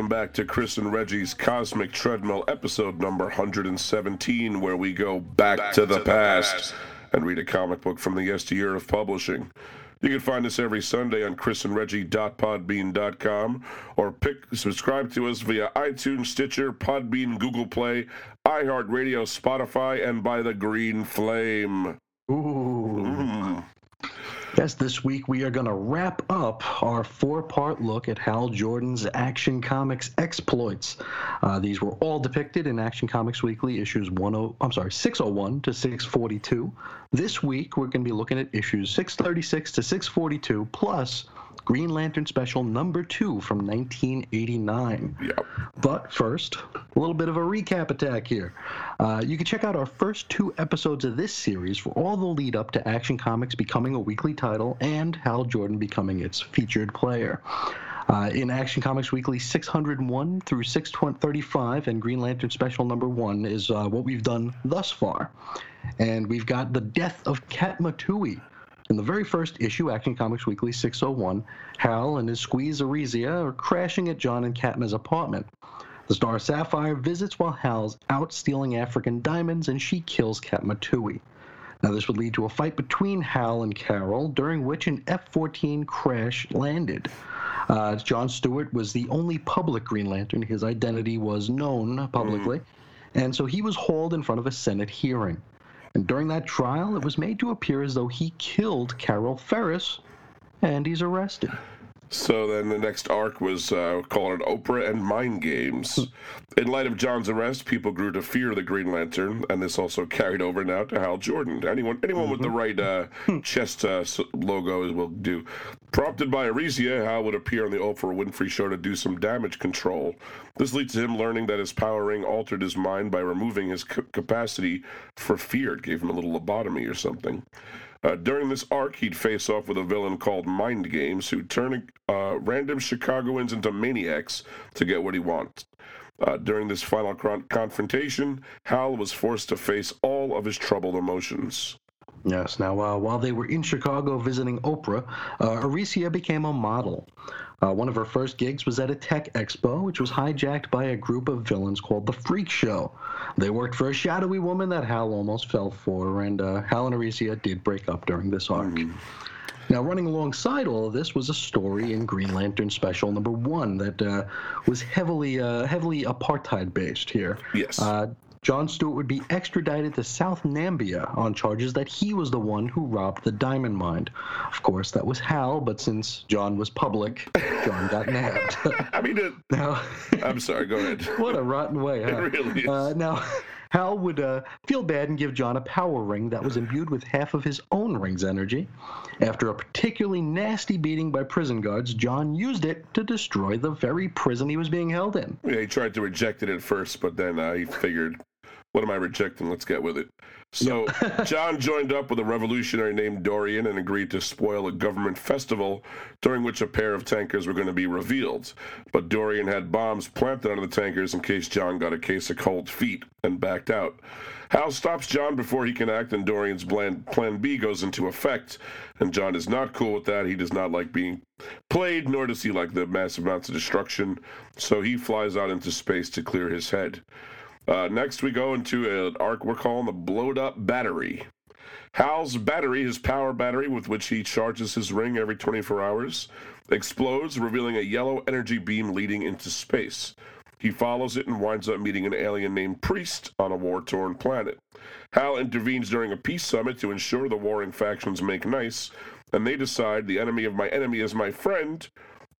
welcome back to Chris and Reggie's Cosmic Treadmill episode number 117, where we go back, to, the, past, and read a comic book from the yesteryear of publishing. You can find us every Sunday on chrisandreggie.podbean.com or pick subscribe to us via iTunes, Stitcher, Podbean, Google Play, iHeartRadio, Spotify, and by the Green Flame. Ooh. Mm. Yes, this week we are going to wrap up our four part look at Hal Jordan's Action Comics exploits. Uh, these were all depicted in Action Comics Weekly issues 10, I'm sorry, 601 to 642. This week we're going to be looking at issues 636 to 642 plus Green Lantern Special number 2 from 1989. Yep. But first, a little bit of a recap attack here. Uh, you can check out our first two episodes of this series for all the lead up to Action Comics becoming a weekly title and Hal Jordan becoming its featured player. Uh, in Action Comics Weekly 601 through 635 and Green Lantern Special number 1 is uh, what we've done thus far. And we've got the death of Kat Tui. In the very first issue, Action Comics Weekly 601, Hal and his squeeze Arisia are crashing at John and Katma's apartment. The Star Sapphire visits while Hal's out stealing African diamonds and she kills Katma Tui. Now, this would lead to a fight between Hal and Carol, during which an F 14 crash landed. Uh, John Stewart was the only public Green Lantern. His identity was known publicly, and so he was hauled in front of a Senate hearing. And during that trial, it was made to appear as though he killed Carol Ferris, and he's arrested. So then the next arc was uh, called Oprah and Mind Games. In light of John's arrest, people grew to fear the Green Lantern, and this also carried over now to Hal Jordan. Anyone, anyone with the right uh, chest uh, logo will do. Prompted by Arisia, Hal would appear on the Oprah Winfrey Show to do some damage control. This leads to him learning that his power ring altered his mind by removing his c- capacity for fear. It gave him a little lobotomy or something. Uh, during this arc, he'd face off with a villain called Mind Games, who turn uh, random Chicagoans into maniacs to get what he wants. Uh, during this final con- confrontation, Hal was forced to face all of his troubled emotions. Yes. Now, uh, while they were in Chicago visiting Oprah, uh, Arisia became a model. Uh, one of her first gigs was at a tech expo, which was hijacked by a group of villains called the Freak Show. They worked for a shadowy woman that Hal almost fell for, and uh, Hal and Arisia did break up during this arc. Now, running alongside all of this was a story in Green Lantern Special Number One that uh, was heavily, uh, heavily apartheid based here. Yes. Uh, John Stewart would be extradited to South Nambia on charges that he was the one who robbed the diamond mine. Of course, that was Hal, but since John was public, John got nabbed. I mean, it, now, I'm sorry, go ahead. what a rotten way, huh? It really is. Uh, now, Hal would uh, feel bad and give John a power ring that was imbued with half of his own ring's energy. After a particularly nasty beating by prison guards, John used it to destroy the very prison he was being held in. Yeah, he tried to reject it at first, but then uh, he figured, what am I rejecting? Let's get with it. So John joined up with a revolutionary named Dorian and agreed to spoil a government festival during which a pair of tankers were going to be revealed. But Dorian had bombs planted under the tankers in case John got a case of cold feet and backed out. Hal stops John before he can act, and Dorian's plan, plan B goes into effect. And John is not cool with that. He does not like being played, nor does he like the massive amounts of destruction. So he flies out into space to clear his head. Uh, next, we go into an arc we're calling the Blowed Up Battery. Hal's battery, his power battery with which he charges his ring every 24 hours, explodes, revealing a yellow energy beam leading into space. He follows it and winds up meeting an alien named Priest on a war torn planet. Hal intervenes during a peace summit to ensure the warring factions make nice, and they decide the enemy of my enemy is my friend,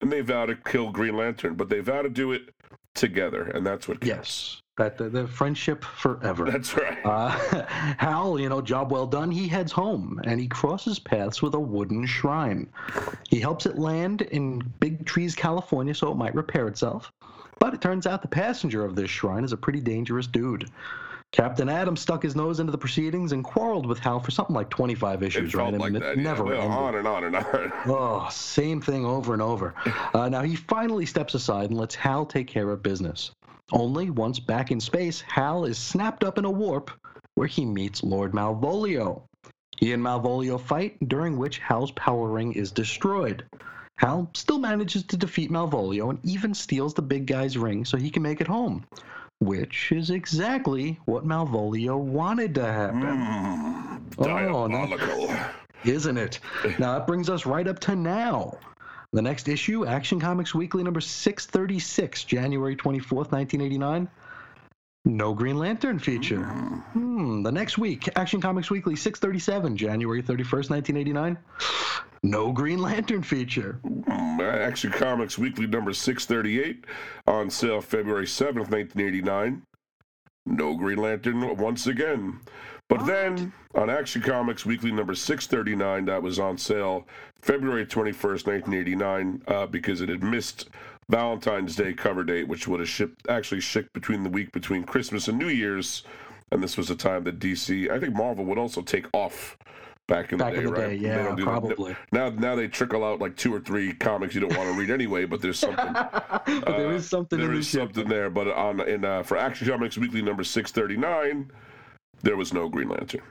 and they vow to kill Green Lantern, but they vow to do it together, and that's what counts. Yes. That the, the friendship forever. That's right. Uh, Hal, you know, job well done. He heads home and he crosses paths with a wooden shrine. He helps it land in Big Trees, California, so it might repair itself. But it turns out the passenger of this shrine is a pretty dangerous dude. Captain Adams stuck his nose into the proceedings and quarreled with Hal for something like 25 it issues, felt right? Like that. it yeah. never Well, ended. on and on and on. Oh, same thing over and over. Uh, now he finally steps aside and lets Hal take care of business. Only once back in space, Hal is snapped up in a warp where he meets Lord Malvolio. He and Malvolio fight, during which Hal's power ring is destroyed. Hal still manages to defeat Malvolio and even steals the big guy's ring so he can make it home, which is exactly what Malvolio wanted to happen. Mm, Oh. Isn't it? Now that brings us right up to now. The next issue, Action Comics Weekly number 636, January 24th, 1989. No Green Lantern feature. Hmm. The next week, Action Comics Weekly 637, January 31st, 1989. No Green Lantern feature. Action Comics Weekly number 638 on sale February 7th, 1989. No Green Lantern once again. But then on Action Comics Weekly number 639, that was on sale February 21st, 1989, uh, because it had missed Valentine's Day cover date, which would have shipped actually shipped between the week between Christmas and New Year's. And this was a time that DC, I think Marvel would also take off back in Back the in day, the right? day, yeah, do that. probably. Now, now they trickle out like two or three comics you don't want to read anyway, but there's something. but there is something Uh, There in the is ship. something there, but on in uh, for Action Comics Weekly number six thirty nine, there was no Green Lantern.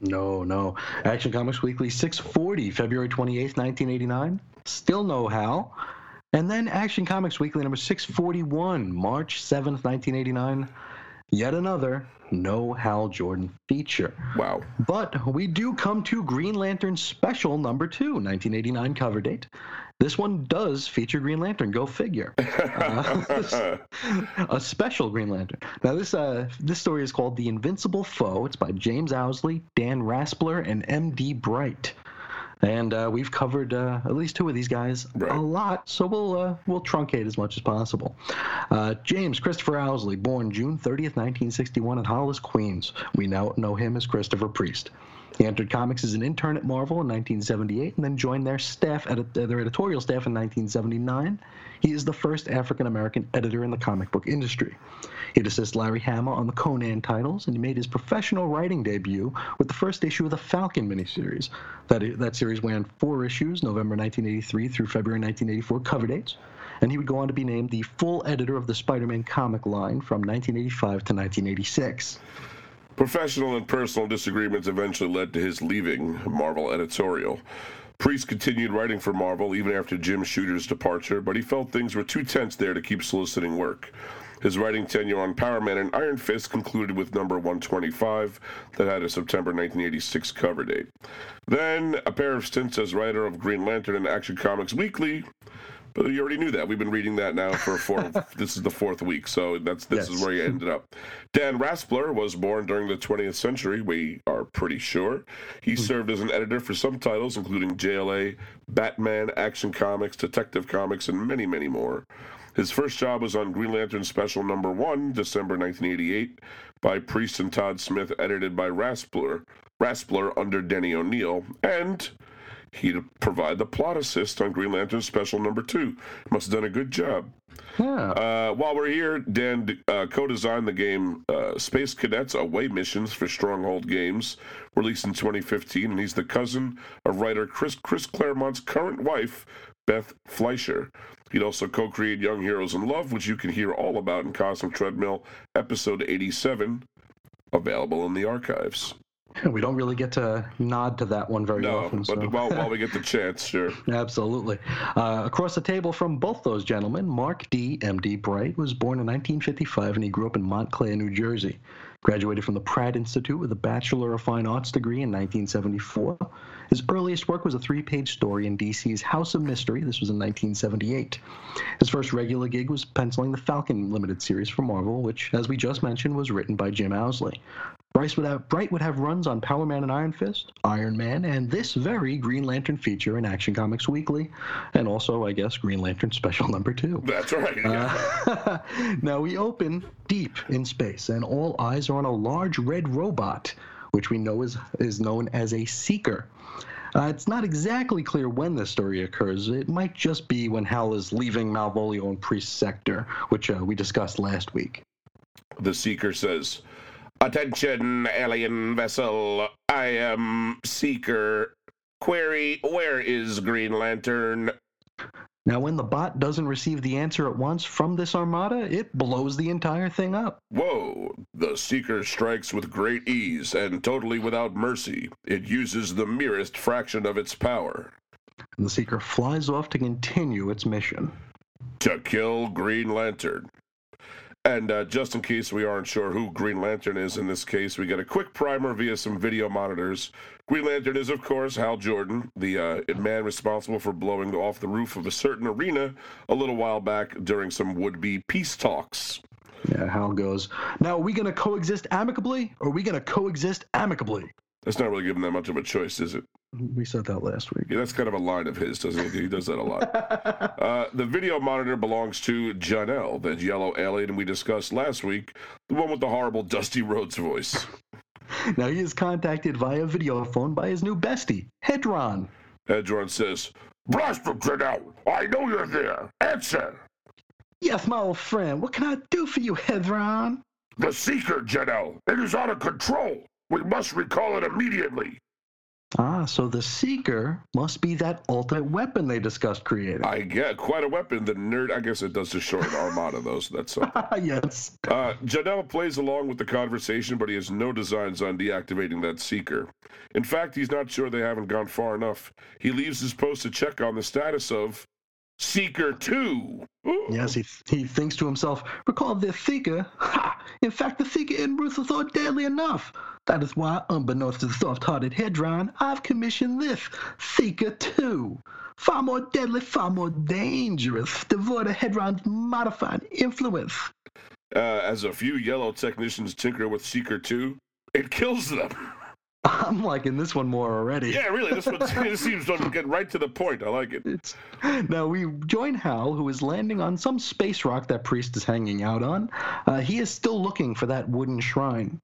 No, no. Action Comics Weekly 640, February 28th, 1989. Still no Hal. And then Action Comics Weekly number 641, March 7th, 1989. Yet another no Hal Jordan feature. Wow. But we do come to Green Lantern Special number two, 1989 cover date. This one does feature Green Lantern. Go figure. Uh, a special Green Lantern. Now this uh this story is called The Invincible Foe. It's by James Owsley, Dan Raspler, and M.D. Bright. And uh, we've covered uh, at least two of these guys Right. a lot, so we'll uh, we'll truncate as much as possible. Uh, James Christopher Owsley, born June 30th, 1961, in Hollis, Queens. We now know him as Christopher Priest. He entered comics as an intern at Marvel in 1978 and then joined their staff at their editorial staff in 1979. He is the first African American editor in the comic book industry. He'd assist Larry Hama on the Conan titles, and he made his professional writing debut with the first issue of the Falcon miniseries. That, that series ran four issues, November 1983 through February 1984 cover dates, and he would go on to be named the full editor of the Spider Man comic line from 1985 to 1986. Professional and personal disagreements eventually led to his leaving Marvel editorial. Priest continued writing for Marvel even after Jim Shooter's departure, but he felt things were too tense there to keep soliciting work. His writing tenure on Power Man and Iron Fist concluded with number 125 that had a September 1986 cover date. Then, a pair of stints as writer of Green Lantern and Action Comics Weekly, but you already knew that. We've been reading that now for four. this is the fourth week, so that's this is where you ended up. Dan Raspler was born during the 20th century. We are pretty sure he hmm. served as an editor for some titles, including JLA, Batman, Action Comics, Detective Comics, and many, many more. His first job was on Green Lantern Special Number One, December 1988, by Priest and Todd Smith, edited by Raspler. Raspler under Denny O'Neil, and he'd provide the plot assist on Green Lantern Special Number Two. Must have done a good job. Yeah. Uh, while we're here, Dan uh, co-designed the game uh, Space Cadets Away Missions for Stronghold Games, released in 2015, and he's the cousin of writer Chris Chris Claremont's current wife, Beth Fleisher. He'd also co-create Young Heroes in Love, which you can hear all about in Cosmic Treadmill, episode 87, available in the archives. we don't really get to nod to that one very No, often. but so. while, while we get the chance, sure. Absolutely. Uh, across the table from both those gentlemen, Mark D. M.D. Bright was born in 1955 and he grew up in Montclair, New Jersey. Graduated from the Pratt Institute with a Bachelor of Fine Arts degree in 1974 His earliest work was a three page story in DC's House of Mystery. This was in 1978. His first regular gig was penciling the Falcon limited series for Marvel, which, as we just mentioned, was written by Jim Owsley. Bryce would have, Bright would have runs on Power Man and Iron Fist, Iron Man, and this very Green Lantern feature in Action Comics Weekly, and also, I guess, Green Lantern Special Number Two. That's right. Uh, now we open deep in space, and all eyes are on a large red robot, which we know is is known as a Seeker. Uh, it's not exactly clear when this story occurs. It might just be when Hal is leaving Malvolio and Priest Sector, which uh, we discussed last week. the Seeker says, Attention, alien vessel. I am Seeker. Query, where is Green Lantern? Now, when the bot doesn't receive the answer at once from this armada, it blows the entire thing up. Whoa! The Seeker strikes with great ease and totally without mercy. It uses the merest fraction of its power And the Seeker flies off to continue its mission. to kill Green Lantern. And uh, just in case we aren't sure who Green Lantern is in this case, we get a quick primer via some video monitors. Green Lantern is, of course, Hal Jordan, the uh, man responsible for blowing off the roof of a certain arena a little while back during some would be peace talks. Yeah, Hal goes, Now, are we going to coexist amicably, or are we going to coexist amicably? That's not really giving that much of a choice, is it? We said that last week. Yeah, that's kind of a line of his, doesn't he? He does that a lot. Uh, the video monitor belongs to Janelle, that yellow alien we discussed last week, the one with the horrible Dusty Rhodes voice. Now, he is contacted via video phone by his new bestie, Hedron. Hedron says, Blaster Janelle, I know you're there. Answer. Yes, my old friend, what can I do for you, Hedron? The Seeker, Janelle. It is out of control. We must recall it immediately. Ah, so the Seeker must be that ultimate weapon they discussed creating. I get quite a weapon. The nerd, I guess it does just shorten Armada, though, so that's something. yes. Uh, Janelle plays along with the conversation, but he has no designs on deactivating that seeker. In fact, he's not sure they haven't gone far enough. He leaves his post to check on the status of Seeker 2. Ooh. Yes, he, he thinks to himself, recall the Seeker. Ha! In fact, the Seeker in Ruth was thought deadly enough. That is why, unbeknownst to the soft-hearted Hedron, I've commissioned this Seeker 2. Far more deadly, far more dangerous, devoid of Hedron's modifying influence. Uh, as a few yellow technicians tinker with Seeker 2, it kills them. I'm liking this one more already. Yeah, really, this one this seems to get right to the point. I like it. It's, now we join Hal, who is landing on some space rock that Priest is hanging out on. Uh, he is still looking for that wooden shrine.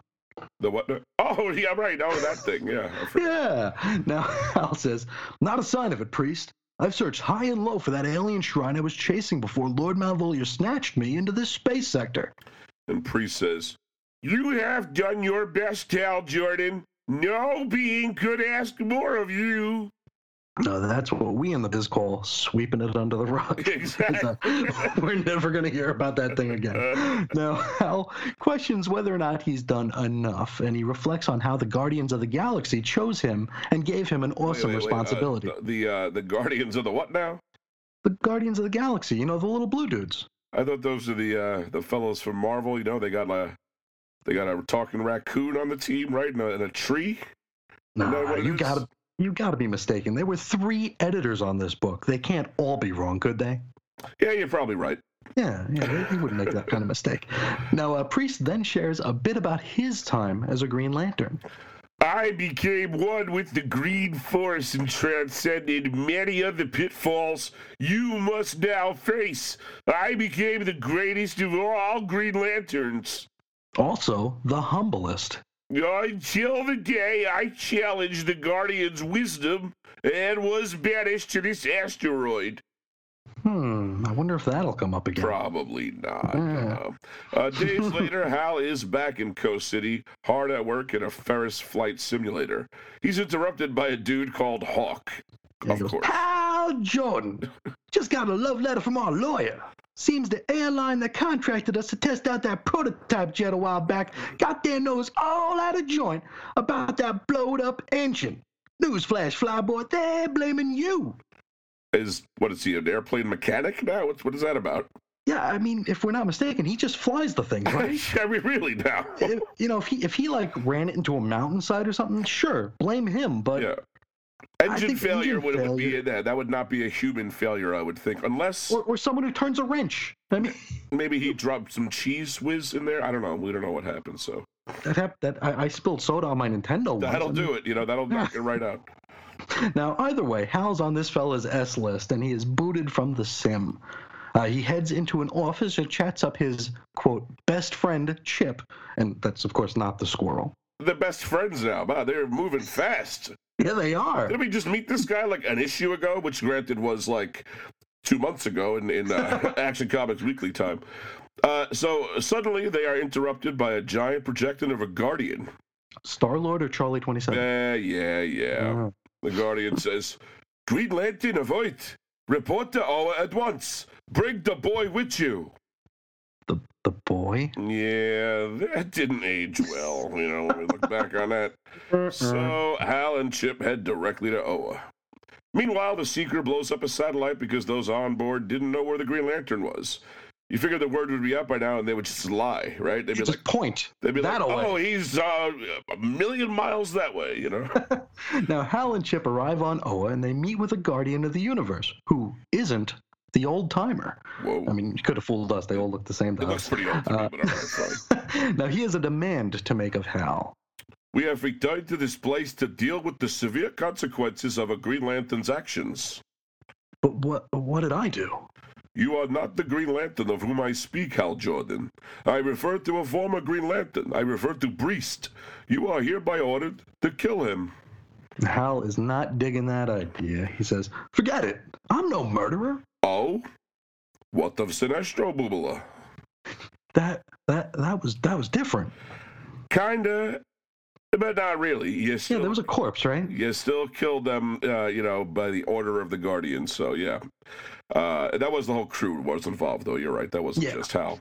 The what? Oh, yeah, right. Oh, that thing. Yeah. Yeah. Now Hal says, "Not a sign of it, Priest. I've searched high and low for that alien shrine I was chasing before Lord Malvolio snatched me into this space sector." And Priest says, You have done your best, Hal Jordan. No being could ask more of you. No, that's what we in the biz call sweeping it under the rug. Exactly. We're never going to hear about that thing again. Now, Hal questions whether or not he's done enough, and he reflects on how the Guardians of the Galaxy chose him and gave him an awesome Wait, wait, wait, uh, responsibility. the uh, the Guardians of the what now? the Guardians of the Galaxy, you know, the little blue dudes. I thought those are the uh, the fellows from Marvel. You know, they got a they got a talking raccoon on the team, right? In a, in a tree. Nah, you is? gotta, you gotta be mistaken. There were three editors on this book. They can't all be wrong, could they? Yeah, you're probably right. Yeah, yeah, they wouldn't make that kind of mistake. Now, uh, Priest then shares a bit about his time as a Green Lantern. I became one with the green force and transcended many of the pitfalls you must now face. I became the greatest of all Green Lanterns. Also, the humblest. Until the day I challenged the Guardian's wisdom and was banished to this asteroid. Hmm, I wonder if that'll come up again. Probably not. Yeah. no. Uh, days later, Hal is back in Coast City, hard at work in a Ferris flight simulator. He's interrupted by a dude called Hawk. Yeah, Of goes, course. Hal Jordan, just got a love letter from our lawyer. Seems the airline that contracted us to test out that prototype jet a while back got their nose all out of joint about that blowed up engine. Newsflash, flyboy, they're blaming you. Is what is he an airplane mechanic now? What's what is that about? Yeah, I mean, if we're not mistaken, he just flies the thing, right? I mean, really now? You know, if he if he like ran it into a mountainside or something, sure, blame him. But yeah. Engine failure engine would, would be in that. That would not be a human failure, I would think, unless Or, or someone who turns a wrench. I mean, maybe he dropped some Cheez Whiz in there. I don't know. We don't know what happened. So that hap- that I, I spilled soda on my Nintendo. that'll do it. You know, that'll knock it right out. Now, either way, Hal's on this fella's S list, and he is booted from the sim. Uh, he heads into an office and chats up his quote best friend Chip, and that's of course not the squirrel. They're best friends now. Wow, they're moving fast. Yeah, they are. Did we just meet this guy like an issue ago, which granted was like two months ago in, in uh, Action Comics Weekly time? Uh, so suddenly they are interrupted by a giant projection of a Guardian. Star Lord or Charlie Twenty Seven? Yeah, yeah, yeah. The Guardian says, Green Lantern, avoid. Report to Oa at once. Bring the boy with you. The boy. Yeah, that didn't age well, you know, when we look back on that. So Hal and Chip head directly to Oa. Meanwhile, the Seeker blows up a satellite because those on board didn't know where the Green Lantern was. You figured the word would be out by now, and they would just lie, right? They'd be Just like, point they'd be like, that away. "Oh, he's uh, a million miles that way," you know. Now, Hal and Chip arrive on Oa and they meet with a guardian of the universe who isn't the old timer. Whoa, I mean, you could have fooled us. They all look the same to it us. pretty old to me, Uh, but all right, fine. now, he has a demand to make of Hal. We have returned to this place to deal with the severe consequences of a Green Lantern's actions. But what what did I do? You are not the Green Lantern of whom I speak, Hal Jordan. I refer to a former Green Lantern. I refer to Priest. You are hereby ordered to kill him. Hal is not digging that idea. He says, "Forget it. I'm no murderer. Oh? What of Sinestro, Bubala? That that that was that was different. Kinda, but not really. You Yeah, there was a corpse, right? you still killed them, uh, you know, by the order of the Guardians. So yeah, uh, that was the whole crew was involved, though. You're right. That wasn't Yeah. just Hal.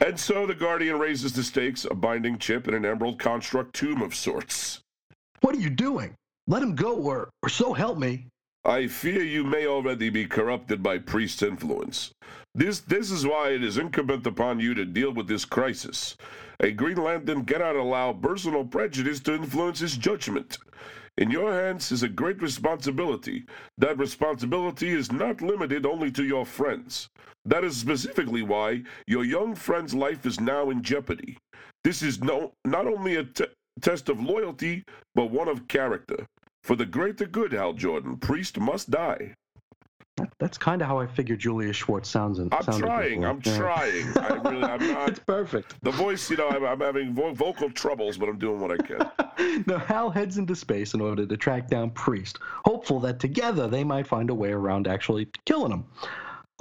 And so the Guardian raises the stakes, a binding chip in an emerald construct tomb of sorts. What are you doing? Let him go, or or so help me." I fear you may already be corrupted by priest's influence. This this is why it is incumbent upon you to deal with this crisis. A Green Lantern cannot allow personal prejudice to influence his judgment. In your hands is a great responsibility. That responsibility is not limited only to your friends. That is specifically why your young friend's life is now in jeopardy. This is no, not only a test of loyalty, but one of character. For the greater good, Hal Jordan, Priest must die. That, that's kind of how I figure Julius Schwartz sounds. In, I'm trying. before. I'm Yeah. trying. I really, I'm not. It's perfect. The voice, you know, I'm, I'm having vo- vocal troubles, but I'm doing what I can. now Hal heads into space in order to track down Priest, hopeful that together they might find a way around actually killing him.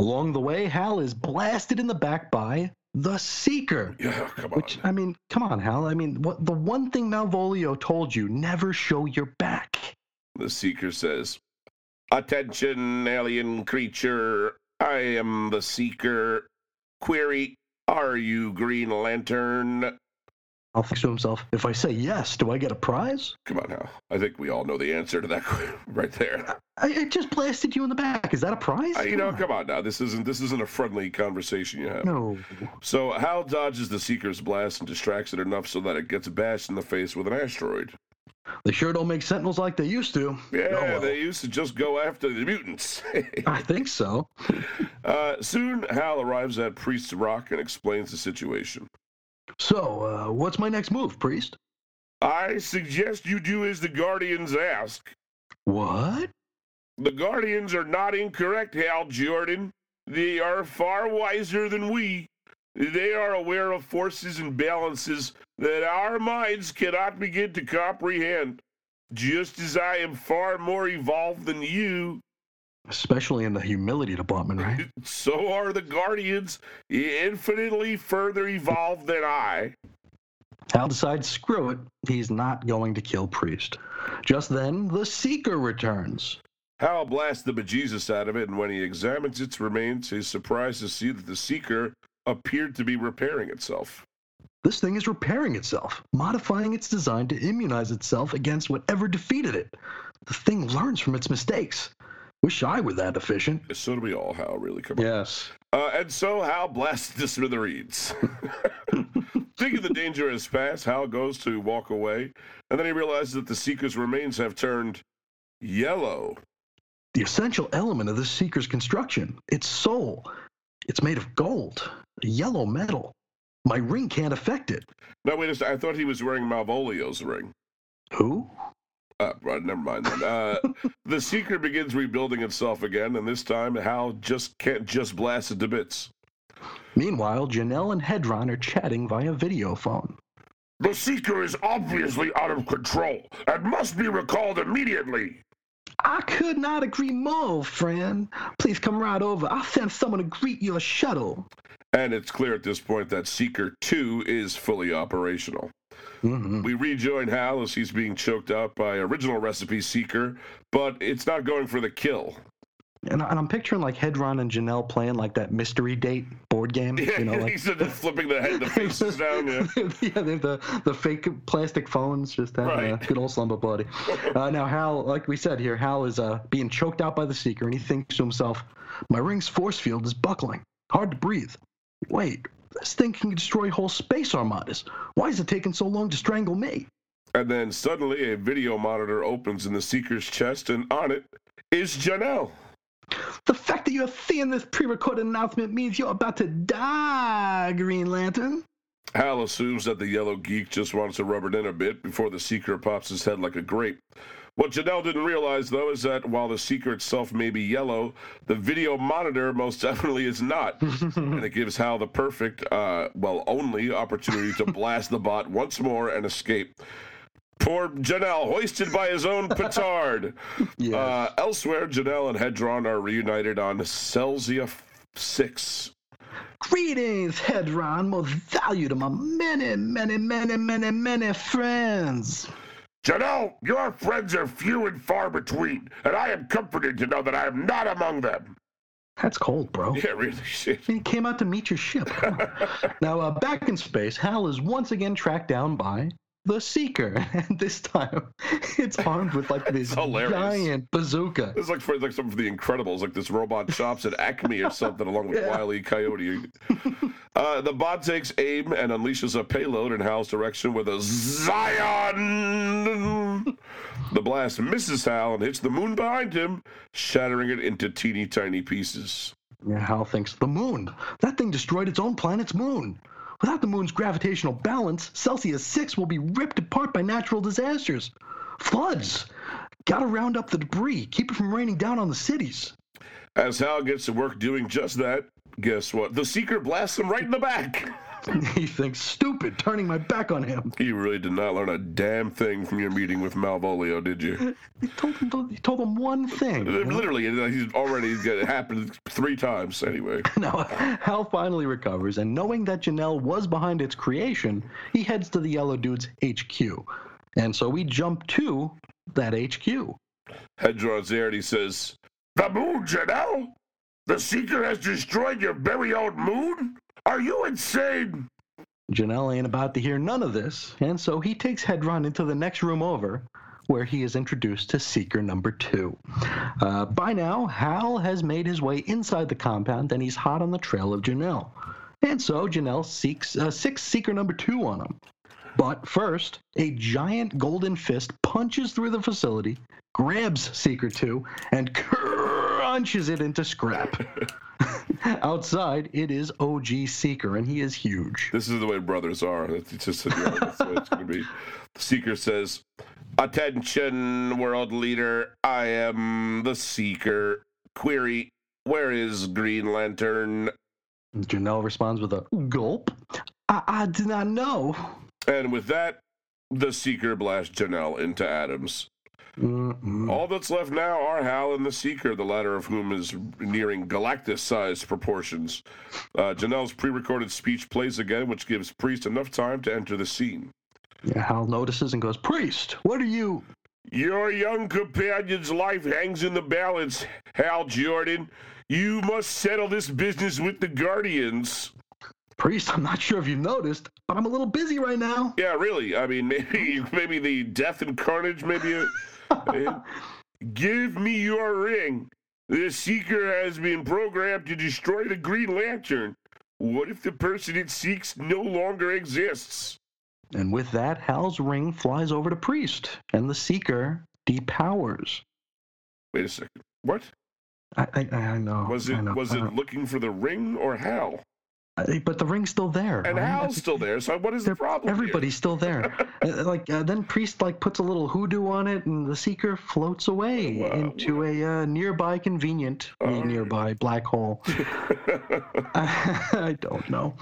Along the way, Hal is blasted in the back by the Seeker. Yeah, come on. Which I mean, come on, Hal. I mean, what the one thing Malvolio told you: never show your back. The Seeker says, Attention, alien creature. I am the Seeker. Query, are you Green Lantern? Hal thinks to himself, if I say yes, do I get a prize? Come on now. I think we all know the answer to that right there. I, I just blasted you in the back. Is that a prize? Uh, you know, come on now. This isn't this isn't a friendly conversation you have. No. So Hal dodges the Seeker's blast and distracts it enough so that it gets bashed in the face with an asteroid. They sure don't make sentinels like they used to. Yeah, Oh, well. they used to just go after the mutants. I think so. uh, soon, Hal arrives at Priest's Rock and explains the situation. So, uh, what's my next move, Priest? I suggest you do as the Guardians ask. What? The Guardians are not incorrect, Hal Jordan. They are far wiser than we. They are aware of forces and balances that our minds cannot begin to comprehend. Just as I am far more evolved than you, Especially in the humility department, right? so are the Guardians infinitely further evolved than I. Hal decides, screw it. He's not going to kill Priest. Just then, the Seeker returns. Hal blasts the bejesus out of it, and when he examines its remains, he's surprised to see that the Seeker appeared to be repairing itself. This thing is repairing itself, modifying its design to immunize itself against whatever defeated it. The thing learns from its mistakes. Wish I were that efficient. So do we all, Hal, really. Come on. Yes. Uh, and so Hal blasts the smithereens. Thinking the danger has passed, Hal goes to walk away, and then he realizes that the Seeker's remains have turned Yellow. The essential element of this seeker's construction, its soul. It's made of gold, a yellow metal. My ring can't affect it. No, wait a second. I thought he was wearing Malvolio's ring. Who? Uh, right, never mind then. Uh, the Seeker begins rebuilding itself again, and this time Hal just can't just blast it to bits. Meanwhile, Janelle and Hedron are chatting via video phone. The Seeker is obviously out of control and must be recalled immediately. I could not agree more, friend. Please come right over. I'll send someone to greet your shuttle. And it's clear at this point that Seeker 2 is fully operational. Mm-hmm. We rejoin Hal as he's being choked out by original recipe Seeker, but it's not going for the kill. And, and I'm picturing like Hedron and Janelle playing like that mystery date board game. Yeah, You know, like he's just flipping the head, the faces down. Yeah. yeah, they have the, the fake plastic phones, just having a Right. good old slumber party. Uh, now, Hal, like we said here, Hal is uh, being choked out by the Seeker, and he thinks to himself, My ring's force field is buckling. Hard to breathe. Wait, this thing can destroy whole space armadas. Why is it taking so long to strangle me? And then suddenly a video monitor opens in the Seeker's chest, and on it is Janelle. The fact that you're seeing this pre recorded announcement means you're about to die, Green Lantern. Hal assumes that the yellow geek just wants to rub it in a bit before the Seeker pops his head like a grape. What Janelle didn't realize, though, is that while the Seeker itself may be yellow, the video monitor most definitely is not. and it gives Hal the perfect, uh, well, only opportunity to blast the bot once more and escape. Poor Janelle, hoisted by his own petard. Yes. Uh, elsewhere, Janelle and Hedron are reunited on Celsia 6. Greetings, Hedron, most valued of my many, many, many, many, many friends. Janelle, your friends are few and far between, and I am comforted to know that I am not among them. That's cold, bro. Yeah, really, shit. He came out to meet your ship. Now, uh, back in space, Hal is once again tracked down by the Seeker, and this time it's armed with like this giant bazooka. It's like for like some of the Incredibles, like this robot chops at Acme or something, along with Yeah. Wile E. Coyote. Uh, the bot takes aim and unleashes a payload in Hal's direction with a Zion. The blast misses Hal and hits the moon behind him, shattering it into teeny tiny pieces. Yeah, Hal thinks the moon. That thing destroyed its own planet's moon. Without the moon's gravitational balance, Celsius 6 will be ripped apart by natural disasters. Floods. Gotta round up the debris, keep it from raining down on the cities. As Hal gets to work doing just that, guess what? The Seeker blasts him right in the back. he thinks, stupid, turning my back on him. You really did not learn a damn thing from your meeting with Malvolio, did you? He told him, he told him one thing. Literally, uh, he's already it happened three times anyway. Now, Hal finally recovers, and knowing that Janelle was behind its creation, he heads to the Yellow Dude's HQ. And so we jump to that HQ. Hedron's there and he says, The moon, Janelle? The Seeker has destroyed your very own moon? Are you insane? Janelle ain't about to hear none of this, and so he takes Hedron into the next room over, where he is introduced to Seeker number two. Uh, by now, Hal has made his way inside the compound, and he's hot on the trail of Janelle. And so Janelle seeks uh, six Seeker number two on him. But first, a giant golden fist punches through the facility, grabs Seeker 2, and crunches it into scrap. Outside, it is OG Seeker, and he is huge. This is the way brothers are. It's just you know, that's the way it's going to be. The Seeker says, Attention, world leader. I am the Seeker. Query, where is Green Lantern? Janelle responds with a gulp. I, I do not know. And with that, the Seeker blasts Janelle into atoms. Mm-mm. All that's left now are Hal and the Seeker, the latter of whom is nearing Galactus-sized proportions. Uh, Janelle's pre-recorded speech plays again, which gives Priest enough time to enter the scene. Yeah, Hal notices and goes, Priest, what are you? Your young companion's life hangs in the balance, Hal Jordan. You must settle this business with the Guardians. Priest, I'm not sure if you've noticed, but I'm a little busy right now. Yeah, really. I mean, maybe maybe the death and carnage. Maybe. A, give me your ring. The Seeker has been programmed to destroy the Green Lantern. What if the person it seeks no longer exists? And with that, Hal's ring flies over to Priest, and the Seeker depowers. Wait a second. What I, I, I know. was it? know, Was it looking for the ring or Hal? Uh, But the ring's still there. And right? Hal's still there. So what is the problem? here? Everybody's still there. Uh, like uh, then priest like puts a little hoodoo on it, and the seeker floats away Wow. into a uh, nearby convenient, Oh. nearby black hole. I don't know.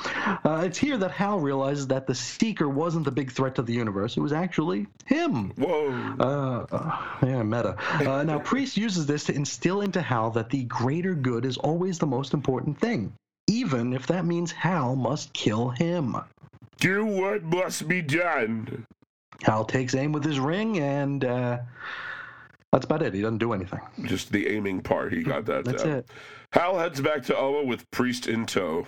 Uh, it's here that Hal realizes that the seeker wasn't the big threat to the universe. It was actually him. Whoa. Uh, uh, yeah, meta. Uh, now, Priest uses this to instill into Hal that the greater good is always the most important thing, even if that means Hal must kill him. Do what must be done. Hal takes aim with his ring, and uh, that's about it. He doesn't do anything. Just the aiming part. He got that That's down. it. Hal heads back to Oa with Priest in tow.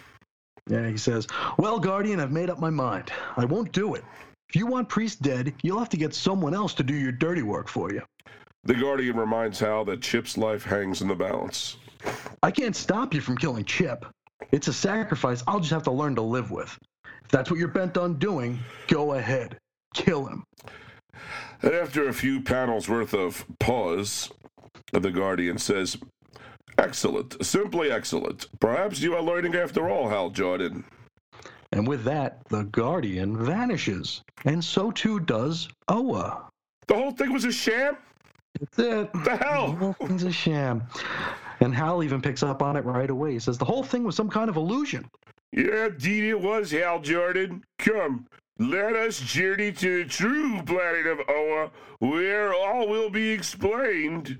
Yeah, he says, Well, Guardian, I've made up my mind. I won't do it. If you want Priest dead, you'll have to get someone else to do your dirty work for you. The Guardian reminds Hal that Chip's life hangs in the balance. I can't stop you from killing Chip. It's a sacrifice I'll just have to learn to live with. If that's what you're bent on doing, go ahead. Kill him. And after a few panels worth of pause, the Guardian says, Excellent, simply excellent. Perhaps you are learning after all, Hal Jordan. And with that, the Guardian vanishes. And so too does Oa. The whole thing was a sham? That's it. The The whole thing's a sham. And Hal even picks up on it right away. He says the whole thing was some kind of illusion. Yeah, indeed it was, Hal Jordan. Come, let us journey to the true planet of Oa, where all will be explained.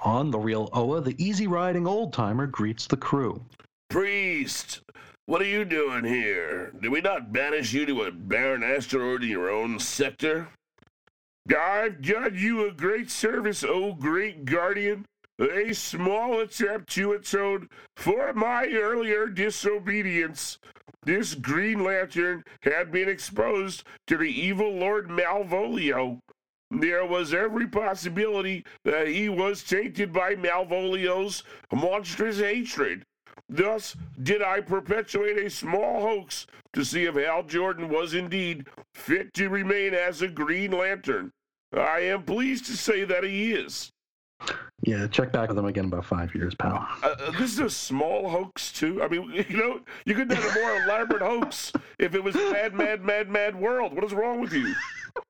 On the real Oa, the easy riding old timer greets the crew. Priest, what are you doing here? Did we not banish you to a barren asteroid in your own sector? I've done you a great service, O great guardian. A small attempt to atone for my earlier disobedience. This Green Lantern had been exposed to the evil Lord Malvolio. There was every possibility that he was tainted by Malvolio's monstrous hatred. Thus did I perpetuate a small hoax to see if Hal Jordan was indeed fit to remain as a Green Lantern. I am pleased to say that he is. Yeah, check back with them again about five years, pal. Uh, uh, this is a small hoax, too. I mean, you know, you could have a more elaborate hoax if it was Mad, Mad, Mad, Mad World. What is wrong with you?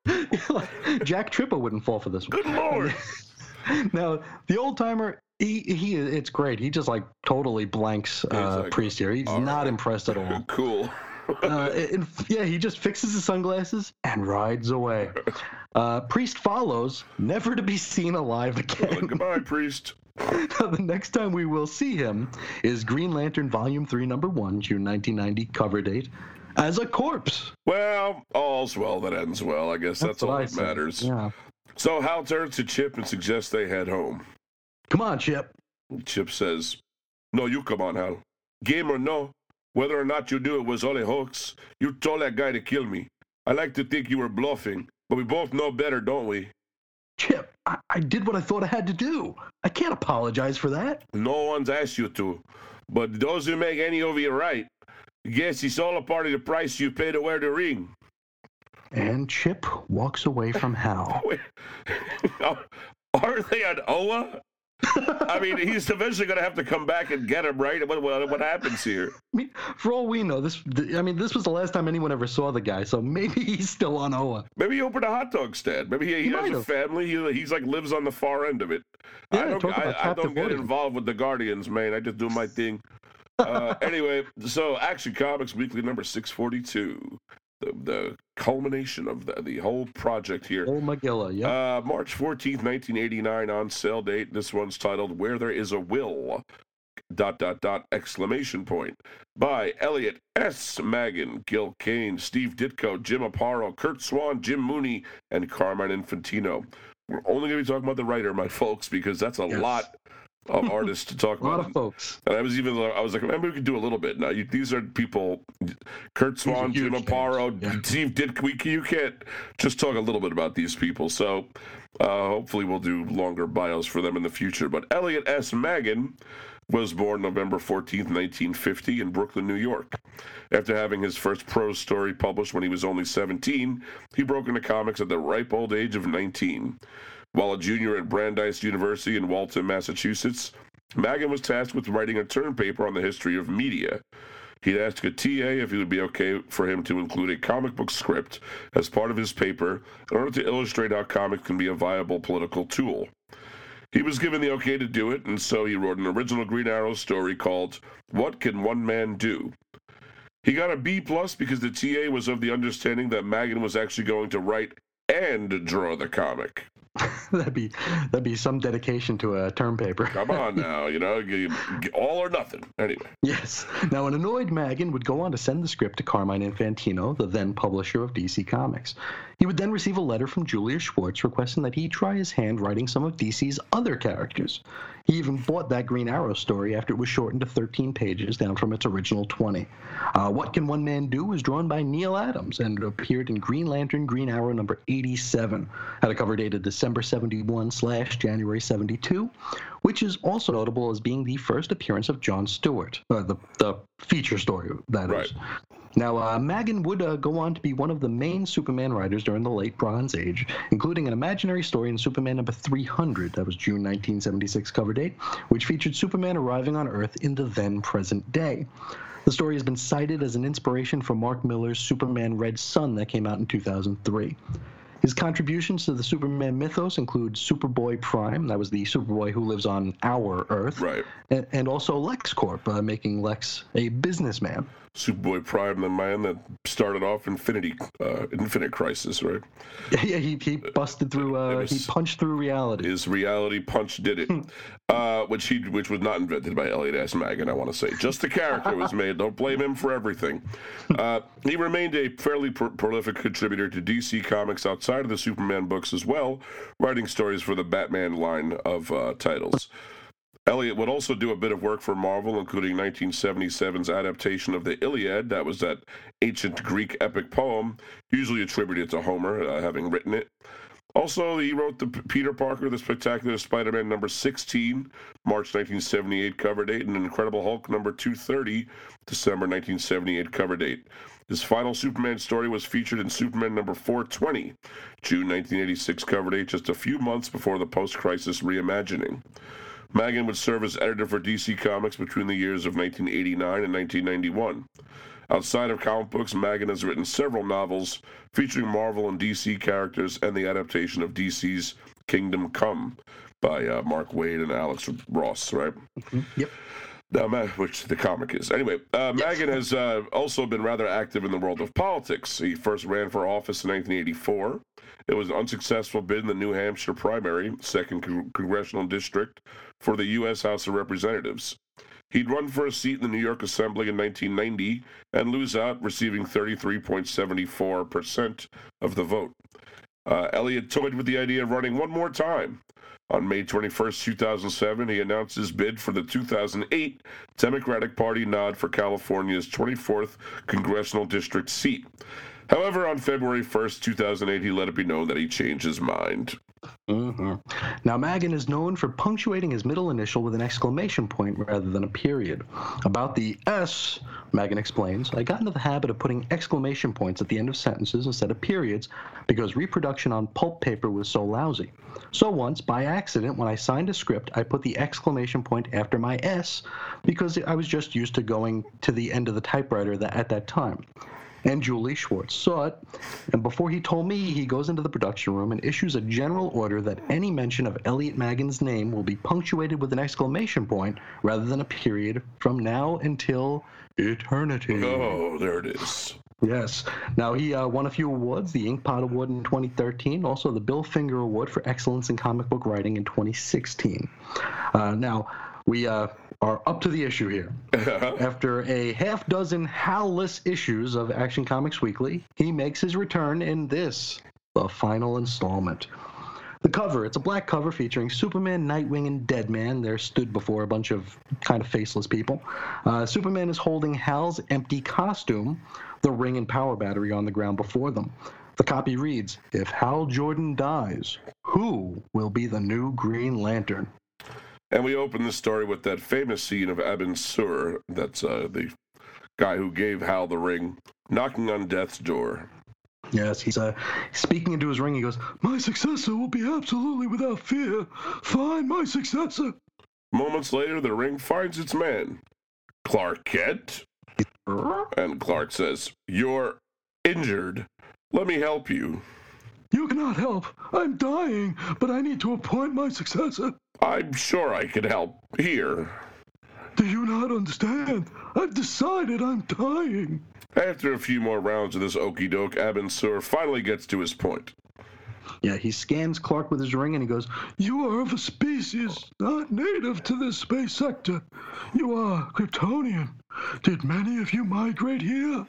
Jack Tripper wouldn't fall for this one. Good lord. now the old timer he, he it's great he just like totally blanks uh, like, priest here he's not right. impressed at all Cool. Uh, and, yeah he just fixes his sunglasses and rides away uh, priest follows never to be seen alive again Goodbye, priest. Now, the next time we will see him is green lantern volume 3 number 1 june 1990 cover date as a corpse Well, all's well that ends well. I guess that's, all that matters. yeah So Hal turns to Chip and suggests they head home. come on chip Chip says, No, you come on, Hal. Game or no, whether or not you do it was all a hoax. You told that guy to kill me. I like to think you were bluffing, but we both know better, don't we? chip I, I did what i thought i had to do i can't apologize for that No one's asked you to. But those who make any of you right, guess it's all a part of the price you pay to wear the ring. And Chip walks away from Hal. Wait, are they on Oa? I mean, he's eventually going to have to come back and get him, right? What, what, what happens here? I mean, for all we know, this I mean, this was the last time anyone ever saw the guy, so maybe he's still on Oa. Maybe he opened a hot dog stand. Maybe he, he, He has a have. family. He, he's like lives on the far end of it. I Yeah, don't, talk about I, I don't get involved with the Guardians, man. I just do my thing. Uh, anyway, so Action Comics Weekly number 642. The, the culmination of the, the whole project here. Old Magilla, yep. Uh, March 14th, 1989, on sale date. This one's titled Where There Is a Will, dot, dot, dot, exclamation point, by Elliot S. Maggin, Gil Kane, Steve Ditko, Jim Aparo, Curt Swan, Jim Mooney, and Carmine Infantino. We're only going to be talking about the writer, my folks, because that's a Yes. lot of artists to talk a lot about. of folks. And I was even, I was like, maybe we could do a little bit. Now, you, these are people, Curt Swan, Jim Aparo, yeah. Steve Ditko. You can't just talk a little bit about these people. So uh, hopefully we'll do longer bios for them in the future. But Elliot S. Maggin was born November 14th, 1950 in Brooklyn, New York. After having his first prose story published when he was only 17, he broke into comics at the ripe old age of 19. While a junior at Brandeis University in Waltham, Massachusetts, Maggin was tasked with writing a term paper on the history of media. He'd asked a TA if it would be okay for him to include a comic book script as part of his paper in order to illustrate how comics can be a viable political tool. He was given the okay to do it, and so he wrote an original Green Arrow story called What Can One Man Do? He got a B plus because the TA was of the understanding that Maggin was actually going to write and draw the comic. that'd be that'd be some dedication to a term paper. Come on now, you know, all or nothing. Anyway. Yes. Now, an annoyed Maggin would go on to send the script to Carmine Infantino, the then publisher of DC Comics. He would then receive a letter from Julius Schwartz requesting that he try his hand writing some of DC's other characters. He even bought that Green Arrow story after it was shortened to 13 pages, down from its original 20. Uh, what Can One Man Do was drawn by Neal Adams and it appeared in Green Lantern Green Arrow number 87. Had a cover dated December 71 slash January 72, which is also notable as being the first appearance of John Stewart, uh, the, the feature story, that right. is. Now, uh, Maggin would uh, go on to be one of the main Superman writers during the late Bronze Age, including an imaginary story in Superman number 300, that was June 1976 cover date, which featured Superman arriving on Earth in the then present day. The story has been cited as an inspiration for Mark Millar's Superman Red Sun that came out in 2003. His contributions to the Superman mythos include Superboy Prime, that was the Superboy who lives on our Earth, right, and, and also LexCorp, uh, making Lex a businessman. Superboy Prime, the man that started off Infinity, uh, Infinite Crisis, right? Yeah, he, he busted through. Uh, was, he punched through reality. His reality punch did it, uh, which he which was not invented by Elliot S. Maggin. I want to say, just the character was made. Don't blame him for everything. Uh, he remained a fairly pro- prolific contributor to DC Comics outside of the Superman books as well, writing stories for the Batman line of uh, titles. Elliot would also do a bit of work for Marvel, including 1977's adaptation of the Iliad. That was that ancient Greek epic poem, usually attributed to Homer, uh, having written it. Also, he wrote the Peter Parker, the Spectacular Spider-Man number 16, March 1978 cover date, and Incredible Hulk number 230, December 1978 cover date. His final Superman story was featured in Superman number 420, June 1986 cover date, just a few months before the post-crisis reimagining. Maggin would serve as editor for DC Comics between the years of 1989 and 1991. Outside of comic books, Maggin has written several novels featuring Marvel and DC characters and the adaptation of DC's Kingdom Come by uh, Mark Waid and Alex Ross, right? Mm-hmm. Yep. Uh, which the comic is. Anyway, uh, yes. Maggin has uh, also been rather active in the world of politics. He first ran for office in 1984. It was an unsuccessful bid in the New Hampshire primary, second con- congressional district, for the U.S. House of Representatives. He'd run for a seat in the New York Assembly in 1990 and lose out, receiving 33.74% of the vote. Uh, Elliot toyed with the idea of running one more time. On May 21st, 2007, he announced his bid for the 2008 Democratic Party nod for California's 24th congressional district seat. However, on February 1st, 2008, he let it be known that he changed his mind. Mm-hmm. Now, Maggin is known for punctuating his middle initial with an exclamation point rather than a period. About the S, Maggin explains, I got into the habit of putting exclamation points at the end of sentences instead of periods because reproduction on pulp paper was so lousy. So once, by accident, when I signed a script, I put the exclamation point after my S because I was just used to going to the end of the typewriter that, at that time and Julie Schwartz saw it. And before he told me, he goes into the production room and issues a general order that any mention of Elliot Maggin's name will be punctuated with an exclamation point rather than a period from now until eternity. Oh, there it is. Yes. Now, he uh, won a few awards the Inkpot Award in 2013, also the Bill Finger Award for Excellence in Comic Book Writing in 2016. Uh, now, we uh, are up to the issue here. After a half dozen Hal-less issues of Action Comics Weekly, he makes his return in this, the final installment. The cover, it's a black cover featuring Superman, Nightwing, and Deadman. They're stood before a bunch of kind of faceless people. Uh, Superman is holding Hal's empty costume, the ring and power battery on the ground before them. The copy reads If Hal Jordan dies, who will be the new Green Lantern? And we open the story with that famous scene of Abin Sur, that's uh, the guy who gave Hal the ring, knocking on death's door. Yes, he's uh, speaking into his ring. He goes, My successor will be absolutely without fear. Find my successor. Moments later, the ring finds its man, Clark Kent. And Clark says, You're injured. Let me help you. You cannot help. I'm dying, but I need to appoint my successor. I'm sure I can help. Here. Do you not understand? I've decided I'm dying. After a few more rounds of this okey doke, Abin Sur finally gets to his point. Yeah, he scans Clark with his ring and he goes, You are of a species not native to this space sector. You are Kryptonian. Did many of you migrate here?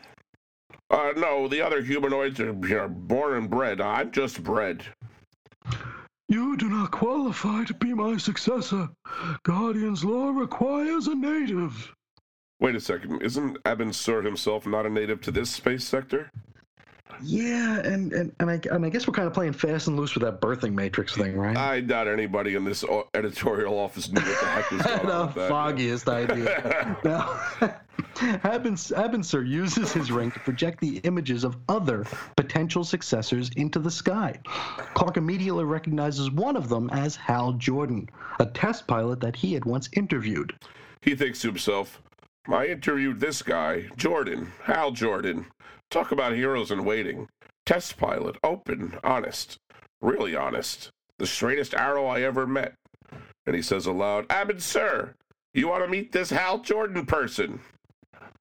Uh, no, the other humanoids are, are born and bred. I'm just bred. You do not qualify to be my successor. Guardian's law requires a native. Wait a second. Isn't Abin Sur himself not a native to this space sector? Yeah, and, and, and, I, and I guess we're kind of playing fast and loose with that birthing matrix thing, right? I doubt anybody in this uh, editorial office knew what the heck was going the on. that. foggiest idea. now, Sur uses his ring to project the images of other potential successors into the sky. Clark immediately recognizes one of them as Hal Jordan, a test pilot that he had once interviewed. He thinks to himself, I interviewed this guy, Jordan, Hal Jordan. Talk about heroes in waiting. Test pilot, open, honest, really honest. The straightest arrow I ever met. And he says aloud, Abin Sur, you want to meet this Hal Jordan person?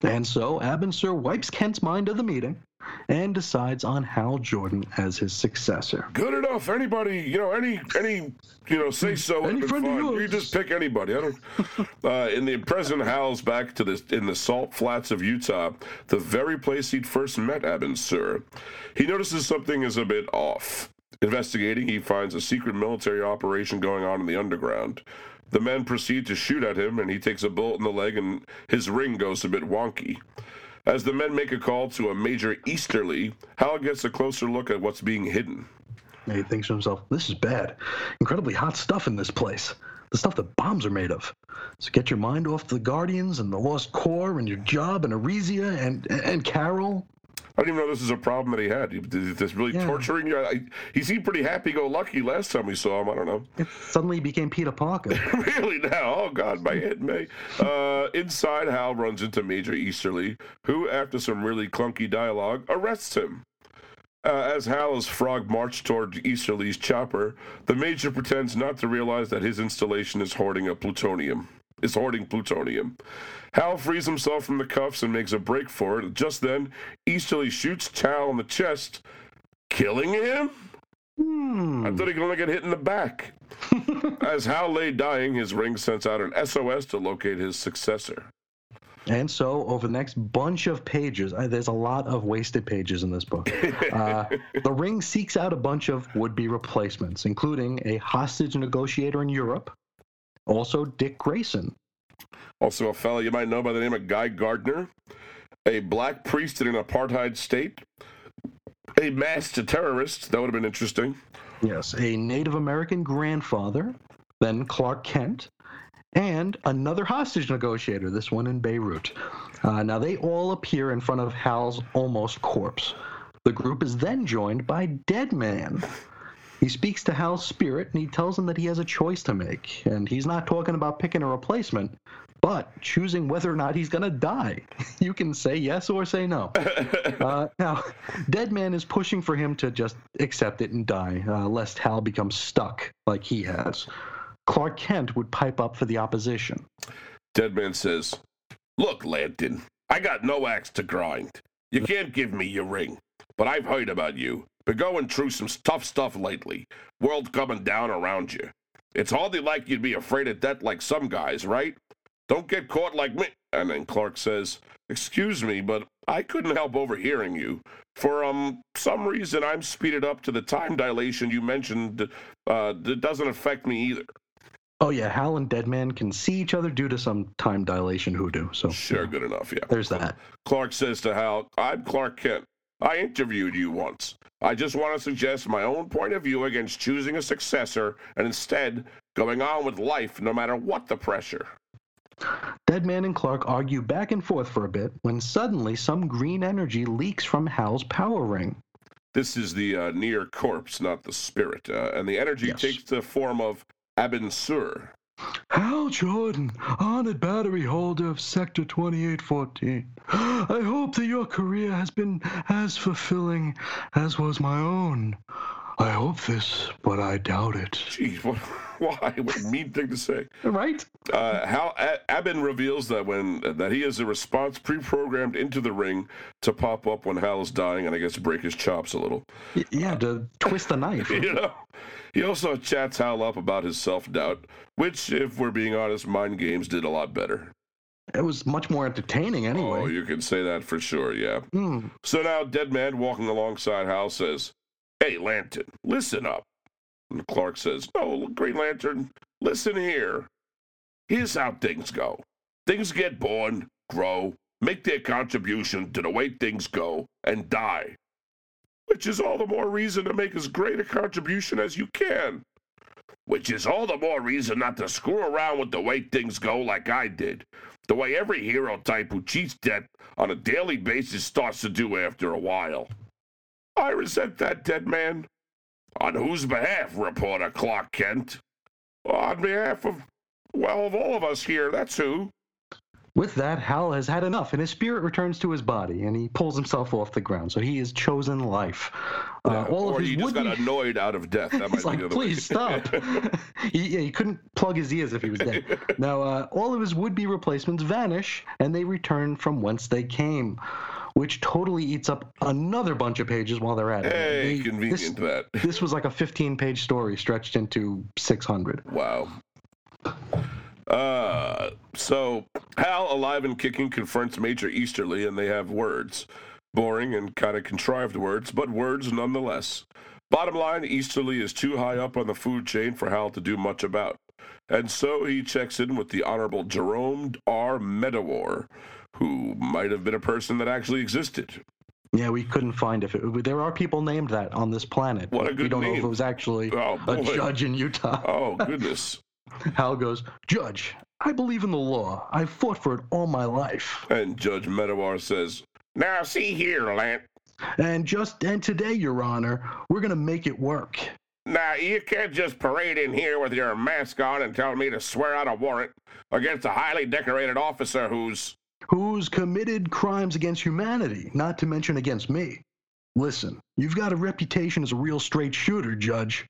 And so Abin Sur wipes Kent's mind of the meeting and decides on Hal Jordan as his successor. Good enough. Anybody, you know, any, any, you know, say so. Any friend of yours. You just pick anybody. I don't. uh, in the present, Hal's back to the in the salt flats of Utah, the very place he'd first met Abin Sur. He notices something is a bit off. Investigating, he finds a secret military operation going on in the underground. The men proceed to shoot at him, and he takes a bullet in the leg, and his ring goes a bit wonky. As the men make a call to a Major Easterly, Hal gets a closer look at what's being hidden. And he thinks to himself, this is bad. Incredibly hot stuff in this place. The stuff that bombs are made of. So get your mind off the Guardians and the Lost Corps and your job and Arisia and, and Carol. I don't even know this is a problem that he had. Is this really Yeah. torturing you? I, he seemed pretty happy-go-lucky last time we saw him. I don't know. It suddenly became Peter Parker. really now? Oh God, my head may. Uh, inside, Hal runs into Major Easterly, who, after some really clunky dialogue, arrests him. Uh, as Hal is frog marched toward Easterly's chopper, the Major pretends not to realize that his installation is hoarding a plutonium. Is hoarding plutonium. Hal frees himself from the cuffs and makes a break for it. Just then, Easterly shoots Hal in the chest, killing him. Hmm. I thought he could only get hit in the back. As Hal lay dying, his ring sends out an SOS to locate his successor. And so, over the next bunch of pages, uh, there's a lot of wasted pages in this book. Uh, the ring seeks out a bunch of would be replacements, including a hostage negotiator in Europe, also Dick Grayson. Also, a fellow you might know by the name of Guy Gardner, a black priest in an apartheid state, a masked terrorist. That would have been interesting. Yes, a Native American grandfather, then Clark Kent, and another hostage negotiator, this one in Beirut. Uh, now, they all appear in front of Hal's almost corpse. The group is then joined by Dead Man. He speaks to Hal's spirit and he tells him that he has a choice to make. And he's not talking about picking a replacement, but choosing whether or not he's going to die. You can say yes or say no. Uh, now, Dead Man is pushing for him to just accept it and die, uh, lest Hal becomes stuck like he has. Clark Kent would pipe up for the opposition. Deadman says, Look, Lantern, I got no axe to grind. You can't give me your ring, but I've heard about you. Been going through some tough stuff lately. World coming down around you. It's hardly like you'd be afraid of death like some guys, right? Don't get caught like me. And then Clark says, Excuse me, but I couldn't help overhearing you. For um some reason, I'm speeded up to the time dilation you mentioned. Uh, that doesn't affect me either. Oh, yeah, Hal and Deadman can see each other due to some time dilation hoodoo. So, Sure, good enough, yeah. there's that. Clark says to Hal, I'm Clark Kent. I interviewed you once. I just want to suggest my own point of view against choosing a successor and instead going on with life no matter what the pressure. Dead Man and Clark argue back and forth for a bit when suddenly some green energy leaks from Hal's power ring. This is the uh, near corpse, not the spirit. Uh, and the energy Yes. takes the form of Abin Sur. Hal Jordan, honored battery holder of Sector 2814. I hope that your career has been as fulfilling as was my own. I hope this, but I doubt it. Jeez, what, why? What a mean thing to say. Right? Uh, Hal A- Abin reveals that when that he has a response pre-programmed into the ring to pop up when Hal is dying, and I guess break his chops a little. Y- Yeah, to twist the knife. You know. He also chats Hal up about his self-doubt, which, if we're being honest, Mind Games did a lot better. It was much more entertaining anyway. Oh, you can say that for sure, yeah. Hmm. So now, Dead Man walking alongside Hal says, Hey, Lantern, listen up. And Clark says, No, Green Lantern, listen here. Here's how things go things get born, grow, make their contribution to the way things go, and die. Which is all the more reason to make as great a contribution as you can. Which is all the more reason not to screw around with the way things go like I did. The way every hero type who cheats death on a daily basis starts to do after a while. I resent that, dead man. On whose behalf, reporter Clark Kent? On behalf of, well, of all of us here, that's who. With that, Hal has had enough, and his spirit returns to his body, and he pulls himself off the ground. So he has chosen life. Uh, Yeah, all or of his he just got annoyed out of death. That might He's be like, the other way. please stop. he, yeah, he couldn't plug his ears if he was dead. now, uh, all of his would-be replacements vanish, and they return from whence they came, which totally eats up another bunch of pages while they're at it. hey, They- convenient that. This, this was like a 15-page story stretched into 600. Wow. Uh, so Hal, alive and kicking, confronts Major Easterly, and they have words. Boring and kind of contrived words, but words nonetheless. Bottom line, Easterly is too high up on the food chain for Hal to do much about. And so he checks in with the Honorable Jerome R. Medawar, who might have been a person that actually existed. Yeah, we couldn't find if it. There are people named that on this planet. What a good We don't know if it was actually Oh, a judge in Utah. Oh, goodness. Hal goes, Judge, I believe in the law. I've fought for it all my life. and Judge Medawar says, Now, see here, Lant. And just and today, Your Honor, we're gonna make it work. Now, you can't just parade in here with your mask on and tell me to swear out a warrant against a highly decorated officer who's. Who's committed crimes against humanity, not to mention against me. Listen, you've got a reputation as a real straight shooter, Judge.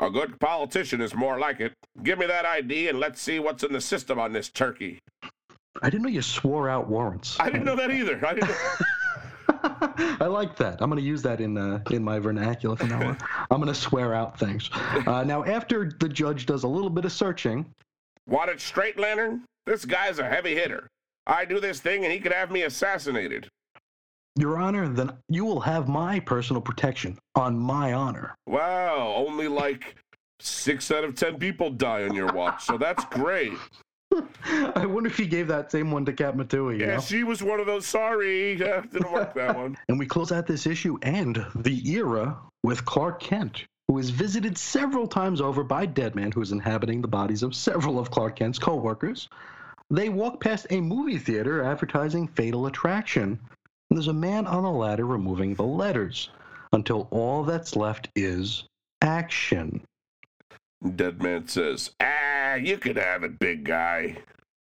A good politician is more like it. Give me that ID and let's see what's in the system on this turkey. I didn't know you swore out warrants. I didn't know that either. I didn't I like that. I'm going to use that in uh, in my vernacular from now on. I'm going to swear out things. Uh, now, after the judge does a little bit of searching, Want it straight, Lantern? This guy's a heavy hitter. I do this thing and he could have me assassinated. Your Honor, then you will have my personal protection on my honor. Wow, only like six out of ten people die on your watch, so that's great. I wonder if he gave that same one to Katma Tui, Yeah, know? she was one of those. Sorry, didn't work that one. And we close out this issue and the era with Clark Kent, who is visited several times over by Deadman, who is inhabiting the bodies of several of Clark Kent's co-workers. They walk past a movie theater advertising Fatal Attraction. And there's a man on a ladder removing the letters until all that's left is action. Dead man says, "Ah, you can have it, big guy."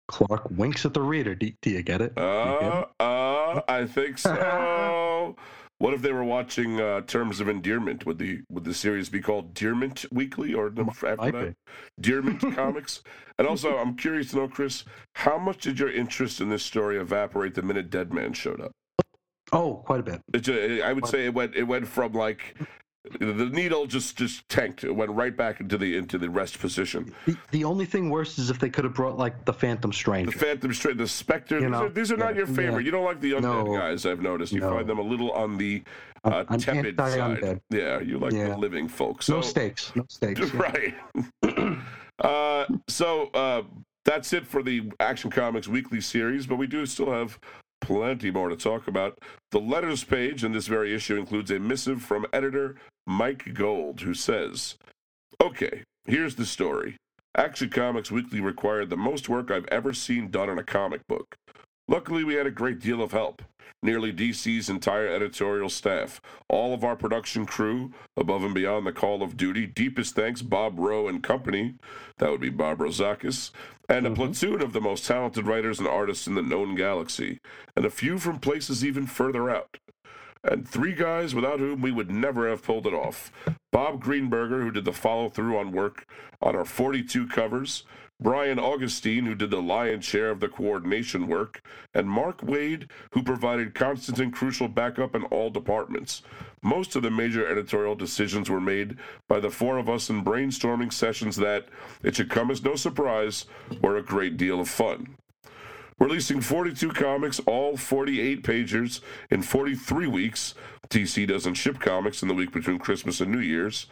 Clark winks at the reader. Do, do you get it? Do you get it? Uh, uh, I think so. What if they were watching uh, Terms of Endearment? Would the would the series be called Dearment Weekly or after that? Dearment Comics? And also, I'm curious to know, Chris, how much did your interest in this story evaporate the minute Dead Man showed up? Oh, quite a bit. It I would say it went it went from like the needle just just tanked. It went right back into the into the rest position. The, the only thing worse is if they could have brought like the Phantom Stranger, The Phantom Straight, the Spectre. You these, are, these are not your favorite. yeah. You don't like the undead No. guys. I've noticed. You No. find them a little on the I'm- uh, I'm tepid side. anti-undead. Yeah, you like the living folks. So, no stakes. No stakes. yeah. right. uh, so uh, that's it for the Action Comics weekly series, but we do still have plenty more to talk about. The letters page in this very issue includes a missive from editor Mike Gold, who says, "Okay, here's the story." Action Comics Weekly required the most work I've ever seen done on a comic book. Luckily, we had a great deal of help. Nearly DC's entire editorial staff, all of our production crew, above and beyond the call of duty. Deepest thanks, Bob Rowe and company. That would be Bob Rozakis. And a mm-hmm. platoon of the most talented writers and artists in the known galaxy, and a few from places even further out and three guys without whom we would never have pulled it off. Bob Greenberger, who did the follow through on work on our 42 covers, Brian Augustyn, who did the lion's share of the coordination work, and Mark Waid, who provided constant and crucial backup in all departments. Most of the major editorial decisions were made by the four of us in brainstorming sessions that, it should come as no surprise, were a great deal of fun. Releasing 42 comics, all 48 pagers, in 43 weeks, DC doesn't ship comics in the week between Christmas and New Year's,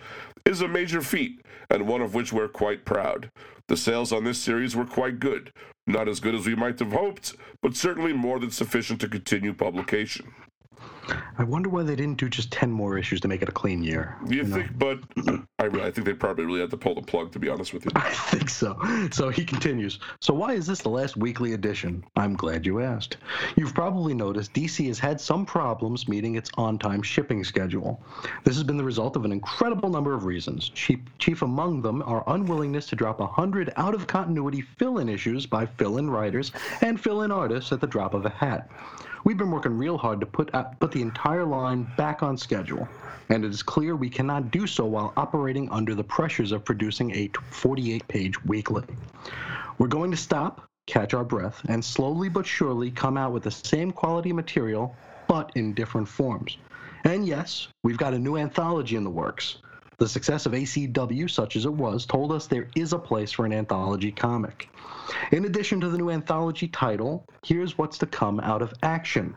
is a major feat, and one of which we're quite proud. The sales on this series were quite good. Not as good as we might have hoped, but certainly more than sufficient to continue publication. I wonder why they didn't do just 10 more issues to make it a clean year. You, you think, know? but I, I think they probably really had to pull the plug, to be honest with you. I think so. So he continues. So why is this the last weekly edition? I'm glad you asked. You've probably noticed DC has had some problems meeting its on time shipping schedule. This has been the result of an incredible number of reasons. Chief, chief among them are unwillingness to drop 100 out of continuity fill in issues by fill in writers and fill in artists at the drop of a hat. We've been working real hard to put, uh, put the entire line back on schedule, and it is clear we cannot do so while operating under the pressures of producing a 48 page weekly. We're going to stop, catch our breath, and slowly but surely come out with the same quality material, but in different forms. And yes, we've got a new anthology in the works. The success of ACW, such as it was, told us there is a place for an anthology comic. In addition to the new anthology title, here's what's to come out of action.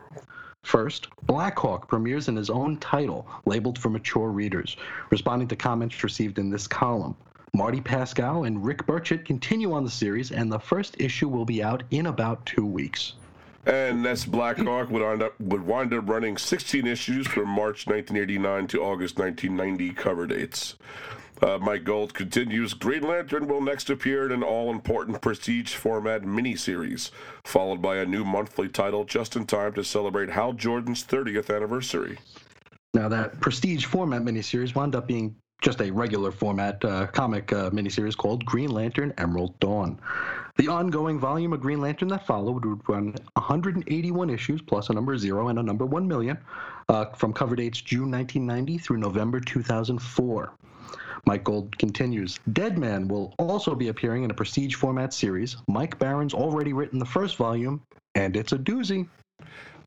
First, Blackhawk premieres in his own title, labeled for mature readers, responding to comments received in this column. Marty Pasko and Rick Burchett continue on the series, and the first issue will be out in about two weeks. And that's Blackhawk would wind up would wind up running 16 issues from March 1989 to August 1990 cover dates. Uh, Mike Gold continues. Green Lantern will next appear in an all-important prestige format miniseries, followed by a new monthly title just in time to celebrate Hal Jordan's 30th anniversary. Now that prestige format miniseries wound up being just a regular format uh, comic uh, miniseries called Green Lantern Emerald Dawn. The ongoing volume of Green Lantern that followed would run 181 issues plus a number zero and a number 1 million uh, from cover dates June 1990 through November 2004. Mike Gold continues Deadman will also be appearing in a prestige format series. Mike Baron's already written the first volume, and it's a doozy.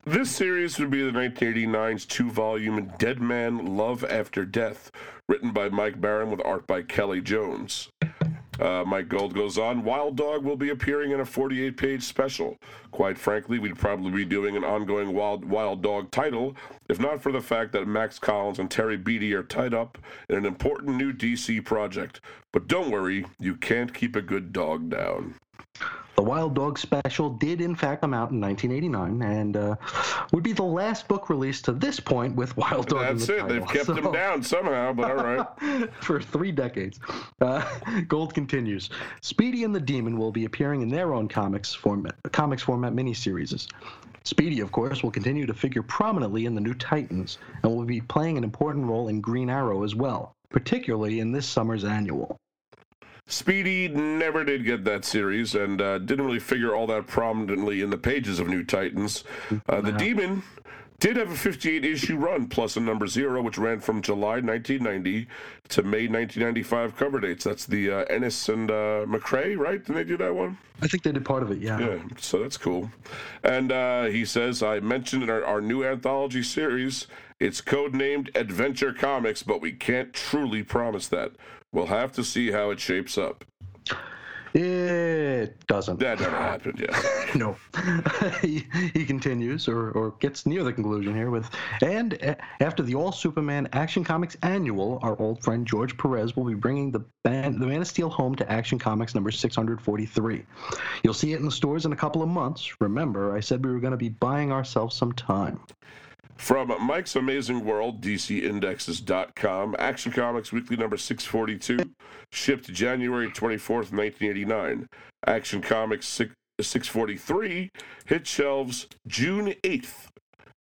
This series would be the 1989's two volume Dead Man Love After Death, written by Mike Baron with art by Kelly Jones. Uh, Mike Gold goes on. Wild Dog will be appearing in a 48 page special. Quite frankly, we'd probably be doing an ongoing Wild, Wild Dog title if not for the fact that Max Collins and Terry Beatty are tied up in an important new DC project. But don't worry, you can't keep a good dog down. The Wild Dog special did, in fact, come out in 1989 and uh, would be the last book released to this point with Wild Dog. That's it. Title. They've kept so... him down somehow, but all right. For three decades. Uh, Gold continues. Speedy and the Demon will be appearing in their own comics format, comics format miniseries. Speedy, of course, will continue to figure prominently in the new Titans and will be playing an important role in Green Arrow as well, particularly in this summer's annual. Speedy never did get that series and uh, didn't really figure all that prominently in the pages of New Titans. Uh, the Demon did have a 58 issue run plus a number zero, which ran from July 1990 to May 1995 cover dates. That's the uh, Ennis and uh, McCrea, right? Did they do that one? I think they did part of it, yeah. Yeah, so that's cool. And uh, he says, I mentioned in our, our new anthology series, it's codenamed Adventure Comics, but we can't truly promise that. We'll have to see how it shapes up. It doesn't. That never happened, yeah. no. he, he continues, or, or gets near the conclusion here with, and after the All Superman Action Comics Annual, our old friend George Perez will be bringing the, band, the Man of Steel home to Action Comics number 643. You'll see it in the stores in a couple of months. Remember, I said we were going to be buying ourselves some time. From Mike's Amazing World, DCIndexes.com, Action Comics Weekly number 642, shipped January 24th, 1989. Action Comics 643 hit shelves June 8th,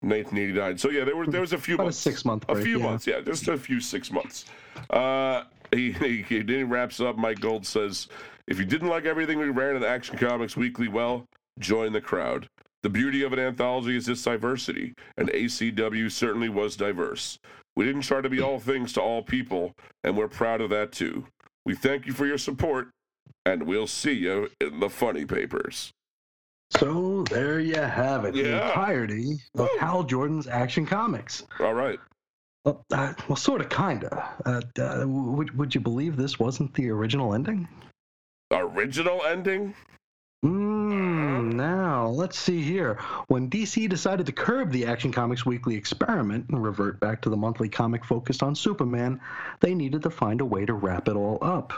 1989. So yeah, there were there was a few About a months, six-month a few yeah. months, yeah, just a few six months. Uh, he, he, he then he wraps up. Mike Gold says, "If you didn't like everything we ran in Action Comics Weekly, well, join the crowd. The beauty of an anthology is its diversity, and ACW certainly was diverse. We didn't try to be all things to all people, and we're proud of that too. We thank you for your support, and we'll see you in the funny papers." So there you have it. The Yeah. entirety of Hal Jordan's Action Comics. All right. Well, uh, well sort of, kinda. Uh, uh, would, would you believe this wasn't the original ending? Original ending? Mm, now, let's see here. When DC decided to curb the Action Comics Weekly experiment and revert back to the monthly comic focused on Superman, they needed to find a way to wrap it all up.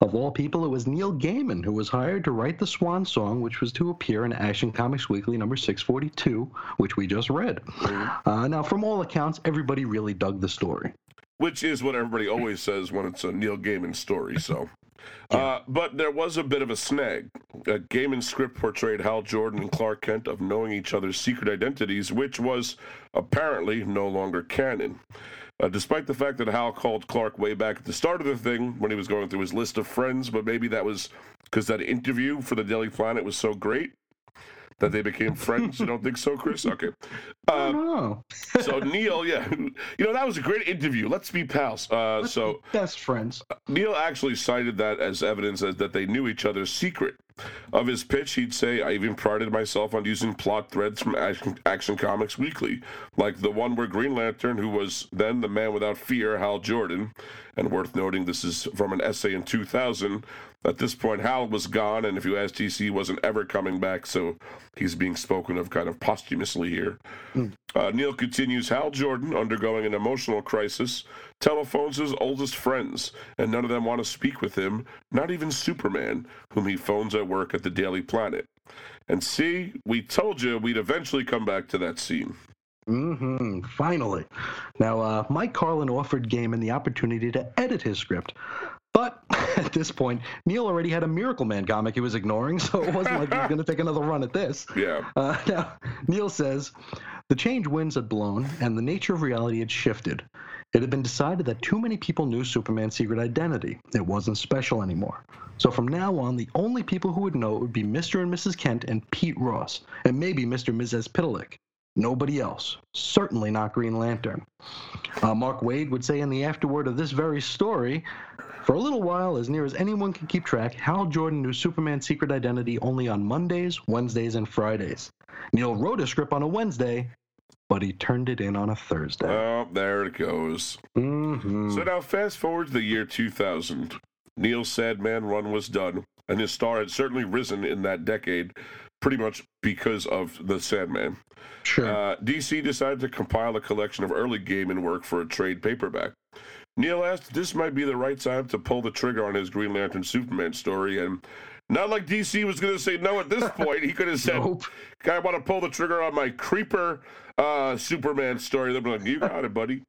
Of all people, it was Neil Gaiman who was hired to write the Swan Song, which was to appear in Action Comics Weekly number 642, which we just read. Uh, now, from all accounts, everybody really dug the story. which is what everybody always says when it's a Neil Gaiman story. So, uh, but there was a bit of a snag. A Gaiman's script portrayed Hal Jordan and Clark Kent of knowing each other's secret identities, which was apparently no longer canon. Uh, despite the fact that Hal called Clark way back at the start of the thing when he was going through his list of friends, but maybe that was because that interview for the Daily Planet was so great that they became friends. you don't think so, Chris? Okay. Uh, so Neil, yeah, you know that was a great interview. Let's be pals. Uh, so best friends. Neil actually cited that as evidence as that they knew each other's secret. Of his pitch, he'd say, "I even prided myself on using plot threads from Action, Action Comics Weekly, like the one where Green Lantern, who was then the man without fear, Hal Jordan, and worth noting, this is from an essay in 2000." At this point, Hal was gone, and if you ask DC, he wasn't ever coming back, so he's being spoken of kind of posthumously here. Uh, Neil continues Hal Jordan, undergoing an emotional crisis, telephones his oldest friends, and none of them want to speak with him, not even Superman, whom he phones at work at the Daily Planet. And see, we told you we'd eventually come back to that scene. Mm-hmm. Finally. Now, uh, Mike Carlin offered Gaiman the opportunity to edit his script. But at this point, Neil already had a Miracle Man comic he was ignoring, so it wasn't like he was going to take another run at this. Yeah. Uh, now, Neil says the change winds had blown and the nature of reality had shifted. It had been decided that too many people knew Superman's secret identity. It wasn't special anymore. So from now on, the only people who would know it would be Mr. and Mrs. Kent and Pete Ross, and maybe Mr. and Mrs. Pitalik. Nobody else. Certainly not Green Lantern. Uh, Mark Waid would say in the afterword of this very story for a little while, as near as anyone can keep track, Hal Jordan knew Superman's secret identity only on Mondays, Wednesdays, and Fridays. Neil wrote a script on a Wednesday, but he turned it in on a Thursday. Oh, there it goes. hmm So now, fast forward to the year 2000. Neil's Sandman run was done, and his star had certainly risen in that decade, pretty much because of the Sandman. Sure. Uh, DC decided to compile a collection of early Gaiman work for a trade paperback. Neil asked this might be the right time to pull the trigger on his Green Lantern Superman story, and not like DC was going to say no at this point. He could have said, Nope. I want to pull the trigger on my creeper uh, Superman story. They'd be like, you got it, buddy.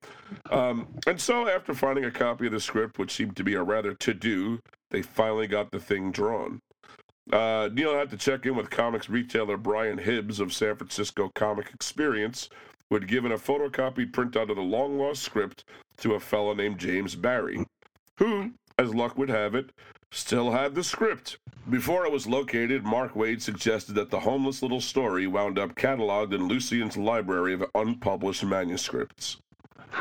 Um, and so, after finding a copy of the script, which seemed to be a rather to do, they finally got the thing drawn. Uh, Neil had to check in with comics retailer Brian Hibbs of San Francisco Comix Experience, who had given a photocopied printout of the long lost script to a fellow named James Barry, who, as luck would have it, still had the script. Before it was located, Mark Waid suggested that the homeless little story wound up cataloged in Lucien's library of unpublished manuscripts.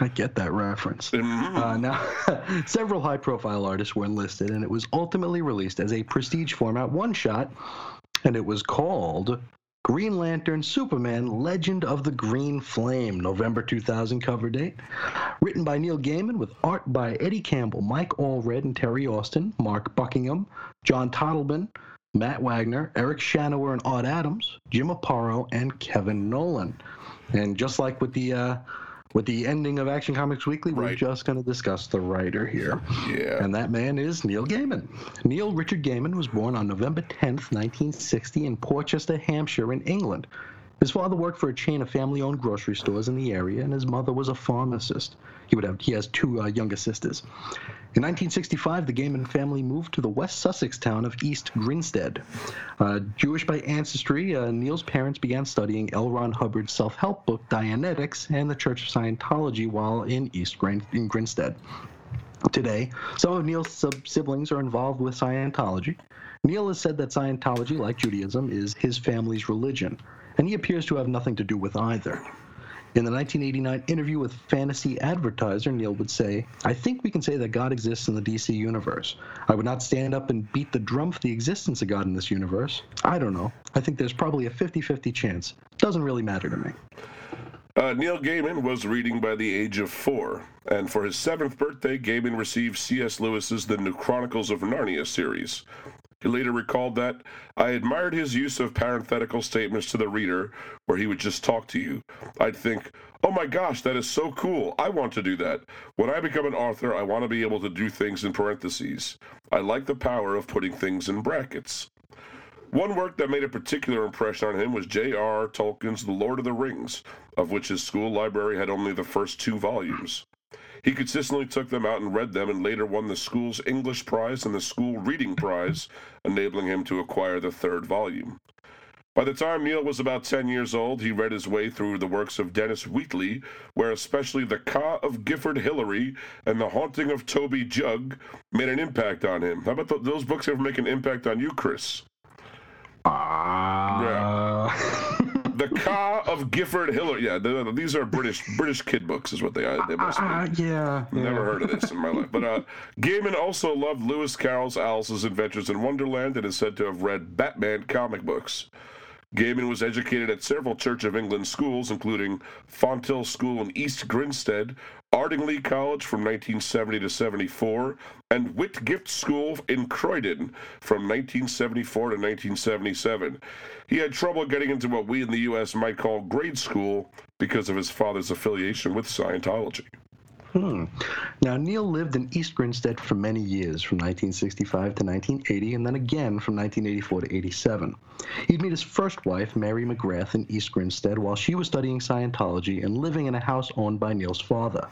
I get that reference. Mhm. Uh, now, several high profile artists were enlisted, and it was ultimately released as a prestige format one shot, and it was called Green Lantern Superman Legend of the Green Flame, November 2000 cover date. Written by Neil Gaiman with art by Eddie Campbell, Mike Allred, and Terry Austin, Mark Buckingham, John Totleben, Matt Wagner, Eric Shanower, and Art Adams, Jim Aparo, and Kevin Nowlan. And just like with the uh, with the ending of Action Comics Weekly, we're just going to discuss the writer here. Yeah. And that man is Neil Gaiman. Neil Richard Gaiman was born on November 10th, 1960, in Portchester, Hampshire, in England. His father worked for a chain of family-owned grocery stores in the area, and his mother was a pharmacist. He would have he has two uh, younger sisters. In 1965, the Gaiman family moved to the West Sussex town of East Grinstead. Uh, Jewish by ancestry, uh, Neil's parents began studying L. Ron Hubbard's self-help book Dianetics and the Church of Scientology while in East Grin- in Grinstead. Today, some of Neil's siblings are involved with Scientology. Neil has said that Scientology, like Judaism, is his family's religion, and he appears to have nothing to do with either. In the 1989 interview with Fantasy Advertiser, Neil would say, I think we can say that God exists in the DC universe. I would not stand up and beat the drum for the existence of God in this universe. I don't know. I think there's probably a 50 50 chance. Doesn't really matter to me. Uh, Neil Gaiman was reading by the age of four, and for his seventh birthday, Gaiman received C.S. Lewis's The New Chronicles of Narnia series. He later recalled that I admired his use of parenthetical statements to the reader, where he would just talk to you. I'd think, oh my gosh, that is so cool. I want to do that. When I become an author, I want to be able to do things in parentheses. I like the power of putting things in brackets. One work that made a particular impression on him was J.R.R. Tolkien's The Lord of the Rings, of which his school library had only the first two volumes. He consistently took them out and read them and later won the school's English prize and the school reading prize, enabling him to acquire the third volume. By the time Neil was about 10 years old, he read his way through the works of Dennis Wheatley, where especially The Ka of Gifford Hillary and The Haunting of Toby Jug made an impact on him. How about th- those books ever make an impact on you, Chris? Uh, The Ka of Gifford Hillary. Yeah, these are British British kid books, is what they are. They must be. uh, yeah. yeah. Never heard of this in my life. But uh, Gaiman also loved Lewis Carroll's Alice's Adventures in Wonderland and is said to have read Batman comic books. Gaiman was educated at several Church of England schools, including Fonthill School in East Grinstead, Ardingly College from 1970 to 74, and Whitgift School in Croydon from 1974 to 1977. He had trouble getting into what we in the U.S. might call grade school because of his father's affiliation with Scientology. Hmm. Now, Neil lived in East Grinstead for many years, from 1965 to 1980, and then again from 1984 to 87. He'd meet his first wife, Mary McGrath, in East Grinstead while she was studying Scientology and living in a house owned by Neil's father.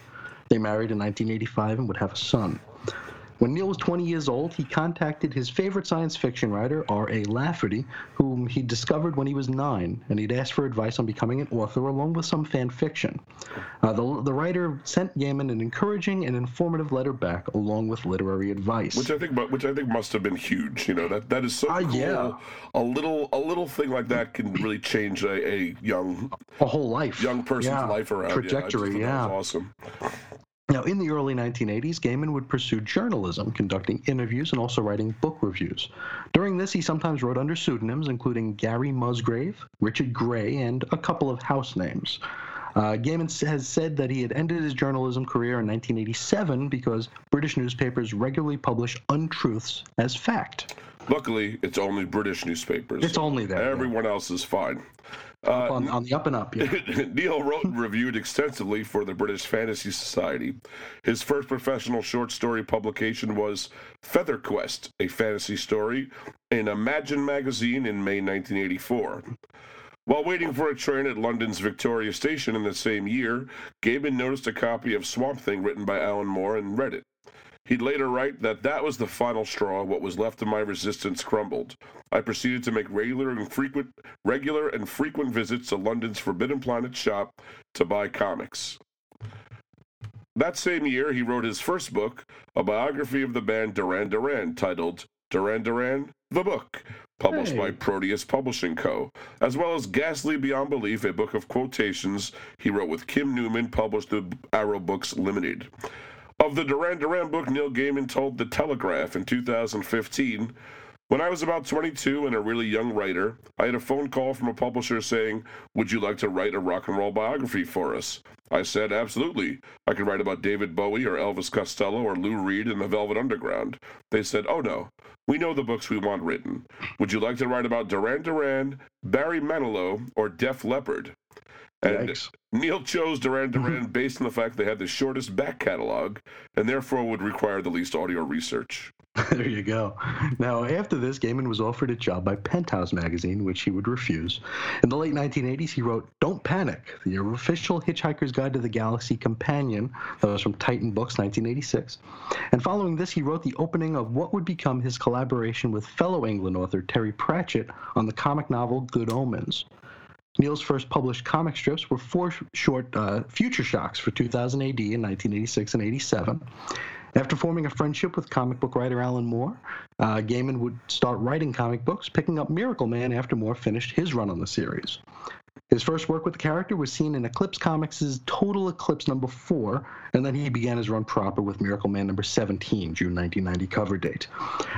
They married in 1985 and would have a son. When Neil was 20 years old, he contacted his favorite science fiction writer, R.A. Lafferty, whom he discovered when he was nine, and he'd asked for advice on becoming an author along with some fan fiction. Uh, the, the writer sent Gaiman an encouraging and informative letter back, along with literary advice. which I think, which I think must have been huge. You know that that is so Ah, cool. yeah. A little, a little thing like that can really change a, a young a whole life. young person's Yeah. life around. Trajectory, yeah, yeah. awesome. Now, in the early 1980s, Gaiman would pursue journalism, conducting interviews and also writing book reviews. During this, he sometimes wrote under pseudonyms, including Gary Musgrave, Richard Gray, and a couple of house names. Uh, Gaiman has said that he had ended his journalism career in 1987 because British newspapers regularly publish untruths as fact. Luckily, it's only British newspapers. It's only that. yeah. Everyone else is fine. Uh, on, on the up and up. Yeah. Neil wrote and reviewed extensively for the British Fantasy Society. His first professional short story publication was Feather Quest, a fantasy story, in Imagine magazine in May 1984. While waiting for a train at London's Victoria Station in the same year, Gaiman noticed a copy of Swamp Thing written by Alan Moore and read it. He'd later write that that was the final straw. What was left of my resistance crumbled. I proceeded to make regular and frequent, regular and frequent visits to London's Forbidden Planet shop to buy comics. That same year, he wrote his first book, a biography of the band Duran Duran, titled Duran Duran: The Book, published by Proteus Publishing Co., as well as Ghastly Beyond Belief, a book of quotations he wrote with Kim Newman, published through Arrow Books Limited. Of the Duran Duran book, Neil Gaiman told The Telegraph in 2015 When I was about 22 and a really young writer, I had a phone call from a publisher saying, Would you like to write a rock and roll biography for us? I said, Absolutely. I could write about David Bowie or Elvis Costello or Lou Reed and the Velvet Underground. They said, Oh no, we know the books we want written. Would you like to write about Duran Duran, Barry Manilow, or Def Leppard? And Yikes. Neil chose Duran Duran based on the fact they had the shortest back catalog and therefore would require the least audio research. there you go. Now, after this, Gaiman was offered a job by Penthouse magazine, which he would refuse. In the late 1980s, he wrote Don't Panic, the official Hitchhiker's Guide to the Galaxy companion. That was from Titan Books, 1986. And following this, he wrote the opening of what would become his collaboration with fellow England author Terry Pratchett on the comic novel Good Omens. Neil's first published comic strips were four short uh, Future Shocks for 2000 AD in 1986 and 87. After forming a friendship with comic book writer Alan Moore, uh, Gaiman would start writing comic books, picking up Miracle Man after Moore finished his run on the series. His first work with the character was seen in Eclipse Comics' Total Eclipse number four, and then he began his run proper with Miracle Man number 17, June 1990 cover date.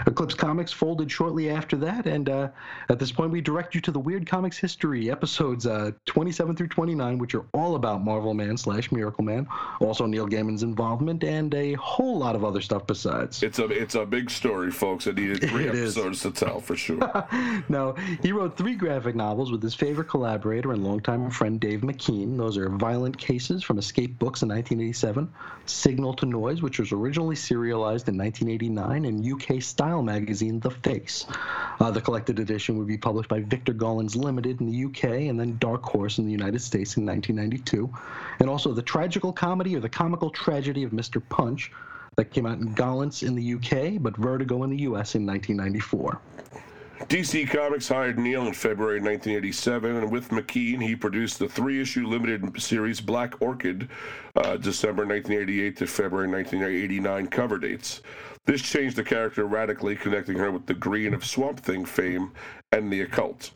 Eclipse Comics folded shortly after that, and uh, at this point, we direct you to the Weird Comics History episodes uh, 27 through 29, which are all about Marvel Man slash Miracle Man, also Neil Gaiman's involvement, and a whole lot of other stuff besides. It's a it's a big story, folks. It needed three It is. episodes to tell for sure. now, he wrote three graphic novels with his favorite collaborator and longtime friend Dave McKean. Those are Violent Cases from Escape Books in 1987, Signal to Noise, which was originally serialized in 1989, and UK style magazine The Face. Uh, the collected edition would be published by Victor Gollancz Limited in the UK and then Dark Horse in the United States in 1992. And also the tragical comedy or the comical tragedy of Mr. Punch. That came out in Gollancz in the UK, but Vertigo in the US in 1994. DC Comics hired Neil in February 1987, and with McKean, he produced the three issue limited series Black Orchid, uh, December 1988 to February 1989 cover dates. This changed the character radically, connecting her with the Green of Swamp Thing fame and the occult.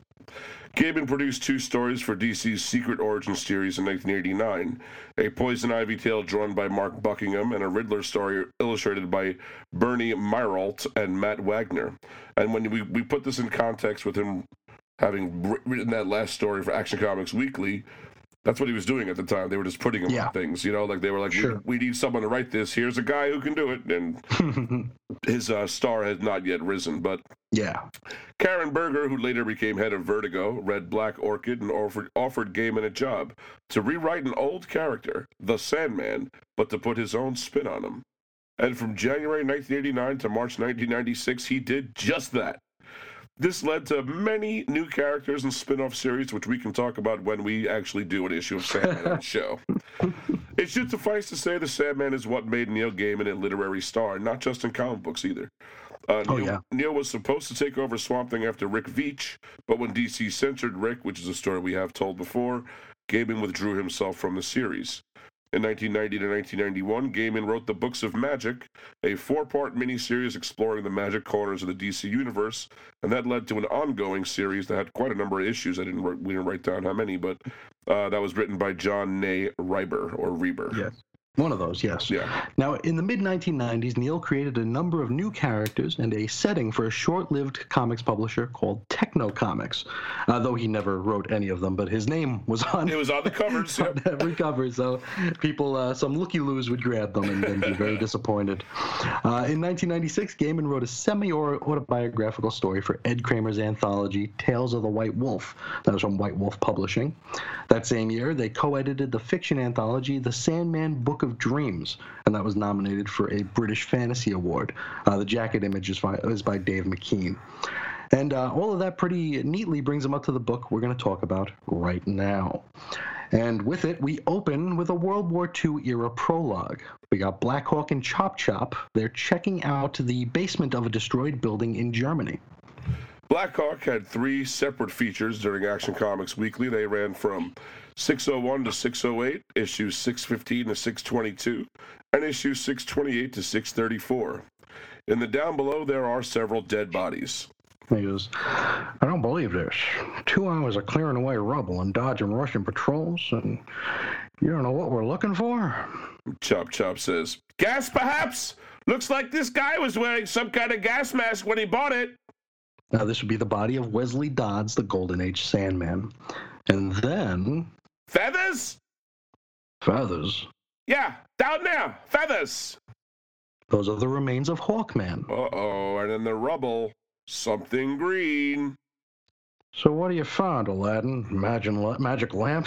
Gaiman produced two stories for DC's Secret Origin series in 1989 a Poison Ivy tale drawn by Mark Buckingham, and a Riddler story illustrated by Bernie Mireault and Matt Wagner. And when we, we put this in context with him having written that last story for Action Comics Weekly, that's what he was doing at the time. They were just putting him Yeah. on things, you know, like they were like, Sure. we, we need someone to write this. Here's a guy who can do it. And his uh, star has not yet risen, but Yeah. Karen Berger, who later became head of Vertigo, read Black Orchid and offered, offered Gaiman a job to rewrite an old character, the Sandman, but to put his own spin on him. And from January 1989 to March 1996, he did just that. This led to many new characters and spin off series, which we can talk about when we actually do an issue of Sandman on the show. It should suffice to say the Sandman is what made Neil Gaiman a literary star, not just in comic books either. Uh, Oh, Neil, yeah. Neil was supposed to take over Swamp Thing after Rick Veitch, but when DC censored Rick, which is a story we have told before, Gaiman withdrew himself from the series. In 1990 to 1991, Gaiman wrote The Books of Magic, a four part miniseries exploring the magic corners of the DC universe, and that led to an ongoing series that had quite a number of issues. I didn't we didn't write down how many, but uh, that was written by John Ney Rieber or Reber. Yes. One of those, yes. Yeah. Now, in the mid 1990s, Neil created a number of new characters and a setting for a short lived comics publisher called Tekno Comix. Uh, though he never wrote any of them, but his name was on, It was on the covers. on every cover, so people, uh, some looky loos would grab them and then be very disappointed. Uh, in 1996, Gaiman wrote a semi autobiographical story for Ed Kramer's anthology, Tales of the White Wolf. That was from White Wolf Publishing. That same year, they co edited the fiction anthology, The Sandman Book of Dreams, and that was nominated for a British Fantasy Award. Uh, the jacket image is by, is by Dave McKean. And uh, all of that pretty neatly brings them up to the book we're going to talk about right now. And with it, we open with a World War II era prologue. We got Blackhawk and Chop Chop. They're checking out the basement of a destroyed building in Germany. Blackhawk had three separate features during Action Comics Weekly. They ran from 601 to 608, issues 615 to 622, and issues 628 to 634. In the down below, there are several dead bodies. He goes, I don't believe this. Two hours of clearing away rubble and dodging Russian patrols, and you don't know what we're looking for? Chop Chop says, Gas, perhaps? Looks like this guy was wearing some kind of gas mask when he bought it. Now, this would be the body of Wesley Dodds, the Golden Age Sandman. And then, Feathers? feathers. Yeah, down there. Feathers. Those are the remains of Hawkman. Uh oh, and in the rubble, something green. So what do you find, Aladdin? Imagine magic lamp?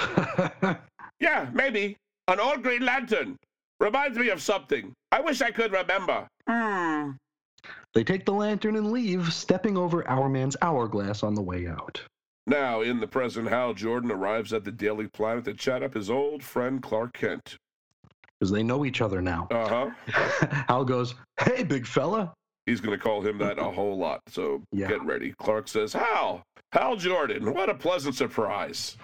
yeah, maybe. An old Green Lantern. Reminds me of something. I wish I could remember. Hmm. They take the lantern and leave, stepping over Hourman's hourglass on the way out. Now, in the present, Hal Jordan arrives at the Daily Planet to chat up his old friend Clark Kent. Because they know each other now. Uh huh. Hal goes, Hey, big fella. He's going to call him that a whole lot, so yeah. get ready. Clark says, Hal, Hal Jordan, what a pleasant surprise.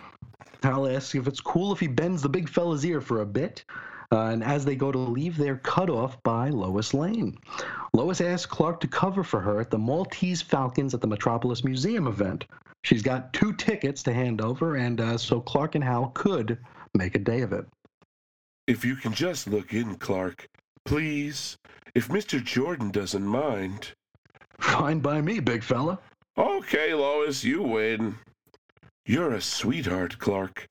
Hal asks if it's cool if he bends the big fella's ear for a bit. Uh, and as they go to leave, they're cut off by Lois Lane. Lois asks Clark to cover for her at the Maltese Falcons at the Metropolis Museum event. She's got two tickets to hand over, and uh, so Clark and Hal could make a day of it. If you can just look in, Clark, please. If Mr. Jordan doesn't mind. Fine by me, big fella. Okay, Lois, you win. You're a sweetheart, Clark.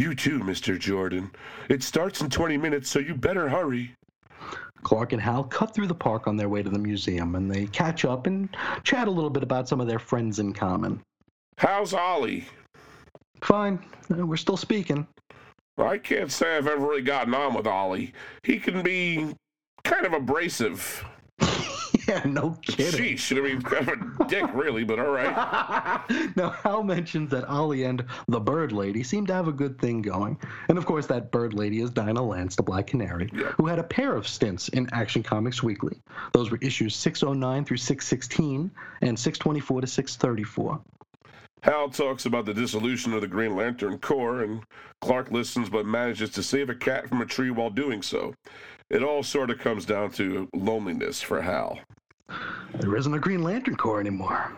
You too, Mr. Jordan. It starts in 20 minutes, so you better hurry. Clark and Hal cut through the park on their way to the museum, and they catch up and chat a little bit about some of their friends in common. How's Ollie? Fine. Uh, we're still speaking. I can't say I've ever really gotten on with Ollie. He can be kind of abrasive. Yeah, no kidding. Sheesh, I mean, kind of a dick, really, but all right. now, Hal mentions that Ollie and the Bird Lady seem to have a good thing going. And of course, that Bird Lady is Dinah Lance, the Black Canary, yeah. who had a pair of stints in Action Comics Weekly. Those were issues 609 through 616 and 624 to 634. Hal talks about the dissolution of the Green Lantern Corps, and Clark listens but manages to save a cat from a tree while doing so. It all sort of comes down to loneliness for Hal. There isn't a Green Lantern Corps anymore.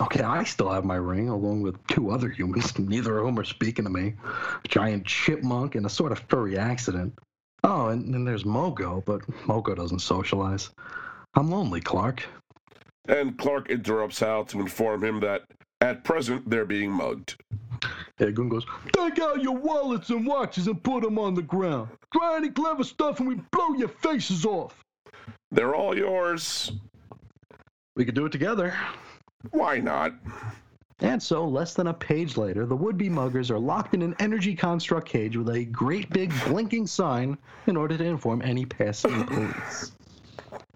Okay, I still have my ring, along with two other humans, neither of whom are speaking to me. A giant chipmunk and a sort of furry accident. Oh, and then there's Mogo, but Mogo doesn't socialize. I'm lonely, Clark. And Clark interrupts Hal to inform him that at present, they're being mugged. Egon goes, Take out your wallets and watches and put them on the ground. Try any clever stuff and we blow your faces off. They're all yours. We could do it together. Why not? And so, less than a page later, the would be muggers are locked in an energy construct cage with a great big blinking sign in order to inform any passing police.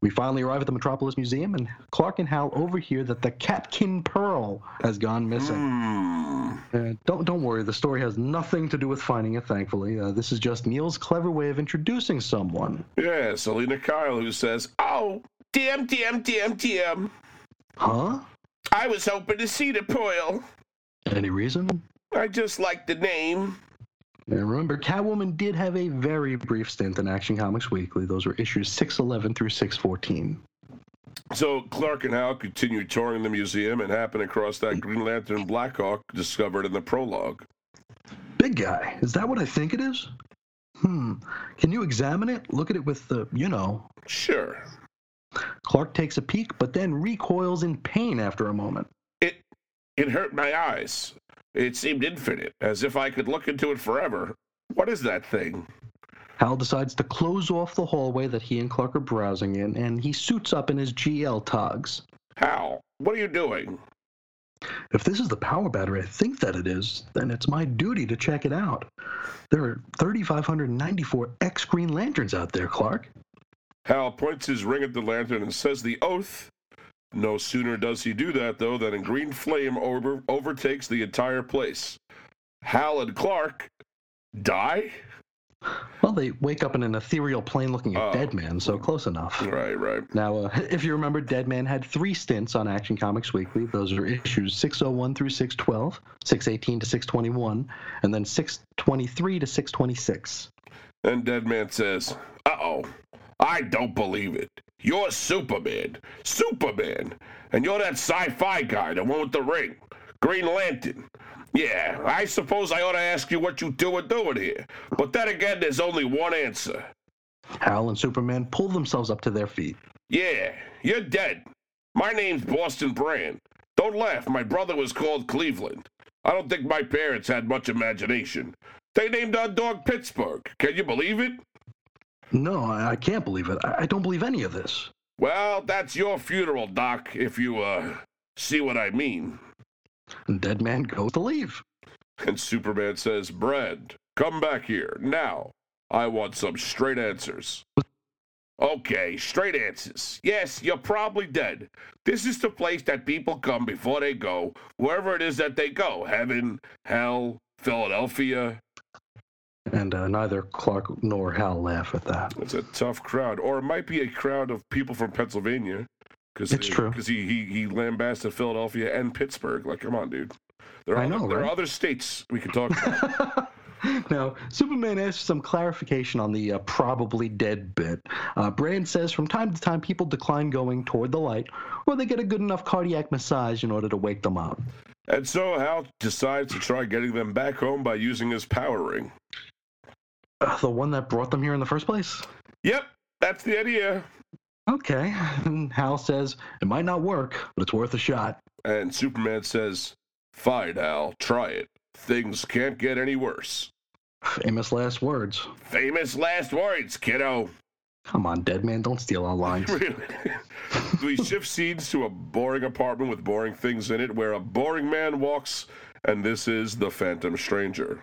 We finally arrive at the Metropolis Museum, and Clark and Hal overhear that the Catkin Pearl has gone missing. Mm. Uh, don't don't worry, the story has nothing to do with finding it. Thankfully, uh, this is just Neil's clever way of introducing someone. Yeah, Selina Kyle, who says, "Oh, damn, damn, damn, damn." Huh? I was hoping to see the pearl. Any reason? I just like the name. And remember, Catwoman did have a very brief stint in Action Comics Weekly. Those were issues 611 through 614. So Clark and Hal continue touring the museum and happen across that Green Lantern Blackhawk discovered in the prologue. Big guy. Is that what I think it is? Hmm. Can you examine it? Look at it with the, you know. Sure. Clark takes a peek, but then recoils in pain after a moment. It it hurt my eyes. It seemed infinite, as if I could look into it forever. What is that thing? Hal decides to close off the hallway that he and Clark are browsing in, and he suits up in his GL togs. Hal, what are you doing? If this is the power battery I think that it is, then it's my duty to check it out. There are 3,594 X Green Lanterns out there, Clark. Hal points his ring at the lantern and says the oath no sooner does he do that, though, than a green flame over, overtakes the entire place. Hal and Clark die? Well, they wake up in an ethereal plane looking at oh. Deadman, so close enough. Right, right. Now, uh, if you remember, Deadman had three stints on Action Comics Weekly. Those are issues 601 through 612, 618 to 621, and then 623 to 626. And Deadman says, Uh oh, I don't believe it. You're Superman. Superman. And you're that sci fi guy, the one with the ring. Green Lantern. Yeah, I suppose I ought to ask you what you two are doing here. But then again, there's only one answer. Hal and Superman pull themselves up to their feet. Yeah, you're dead. My name's Boston Brand. Don't laugh, my brother was called Cleveland. I don't think my parents had much imagination. They named our dog Pittsburgh. Can you believe it? No, I, can't believe it. I, don't believe any of this. Well, that's your funeral, Doc, if you, uh, see what I mean. Deadman goes to leave. And Superman says, Brad, come back here. Now, I want some straight answers. Okay, straight answers. Yes, you're probably dead. This is the place that people come before they go, wherever it is that they go heaven, hell, Philadelphia. And uh, neither Clark nor Hal laugh at that. It's a tough crowd. Or it might be a crowd of people from Pennsylvania. Cause It's true. Because he, he, he lambasted Philadelphia and Pittsburgh. Like, come on, dude. There are, I other, know, there are other states we can talk about. now, Superman asks some clarification on the uh, probably dead bit. Uh, Brand says from time to time people decline going toward the light, or they get a good enough cardiac massage in order to wake them up. and so Hal decides to try getting them back home by using his power ring. Uh, the one that brought them here in the first place? Yep, that's the idea. Okay. And Hal says it might not work, but it's worth a shot. And Superman says, Fine, Hal, try it. Things can't get any worse. Famous last words. Famous last words, kiddo. Come on, dead man, don't steal our lines. Really? we shift scenes to a boring apartment with boring things in it where a boring man walks, and this is the Phantom Stranger.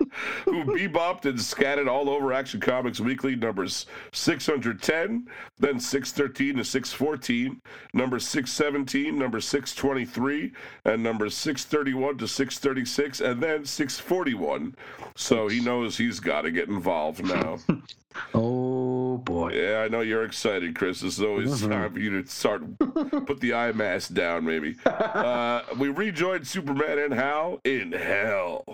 Who bebopped and scattered all over Action Comics Weekly numbers 610, then 613 to 614, number 617, number 623, and number 631 to 636, and then 641. So he knows he's got to get involved now. Oh boy. Yeah, I know you're excited, Chris. It's is always Mhm. time for you to start put the eye mask down, maybe. Uh, we rejoined Superman and Hal in hell.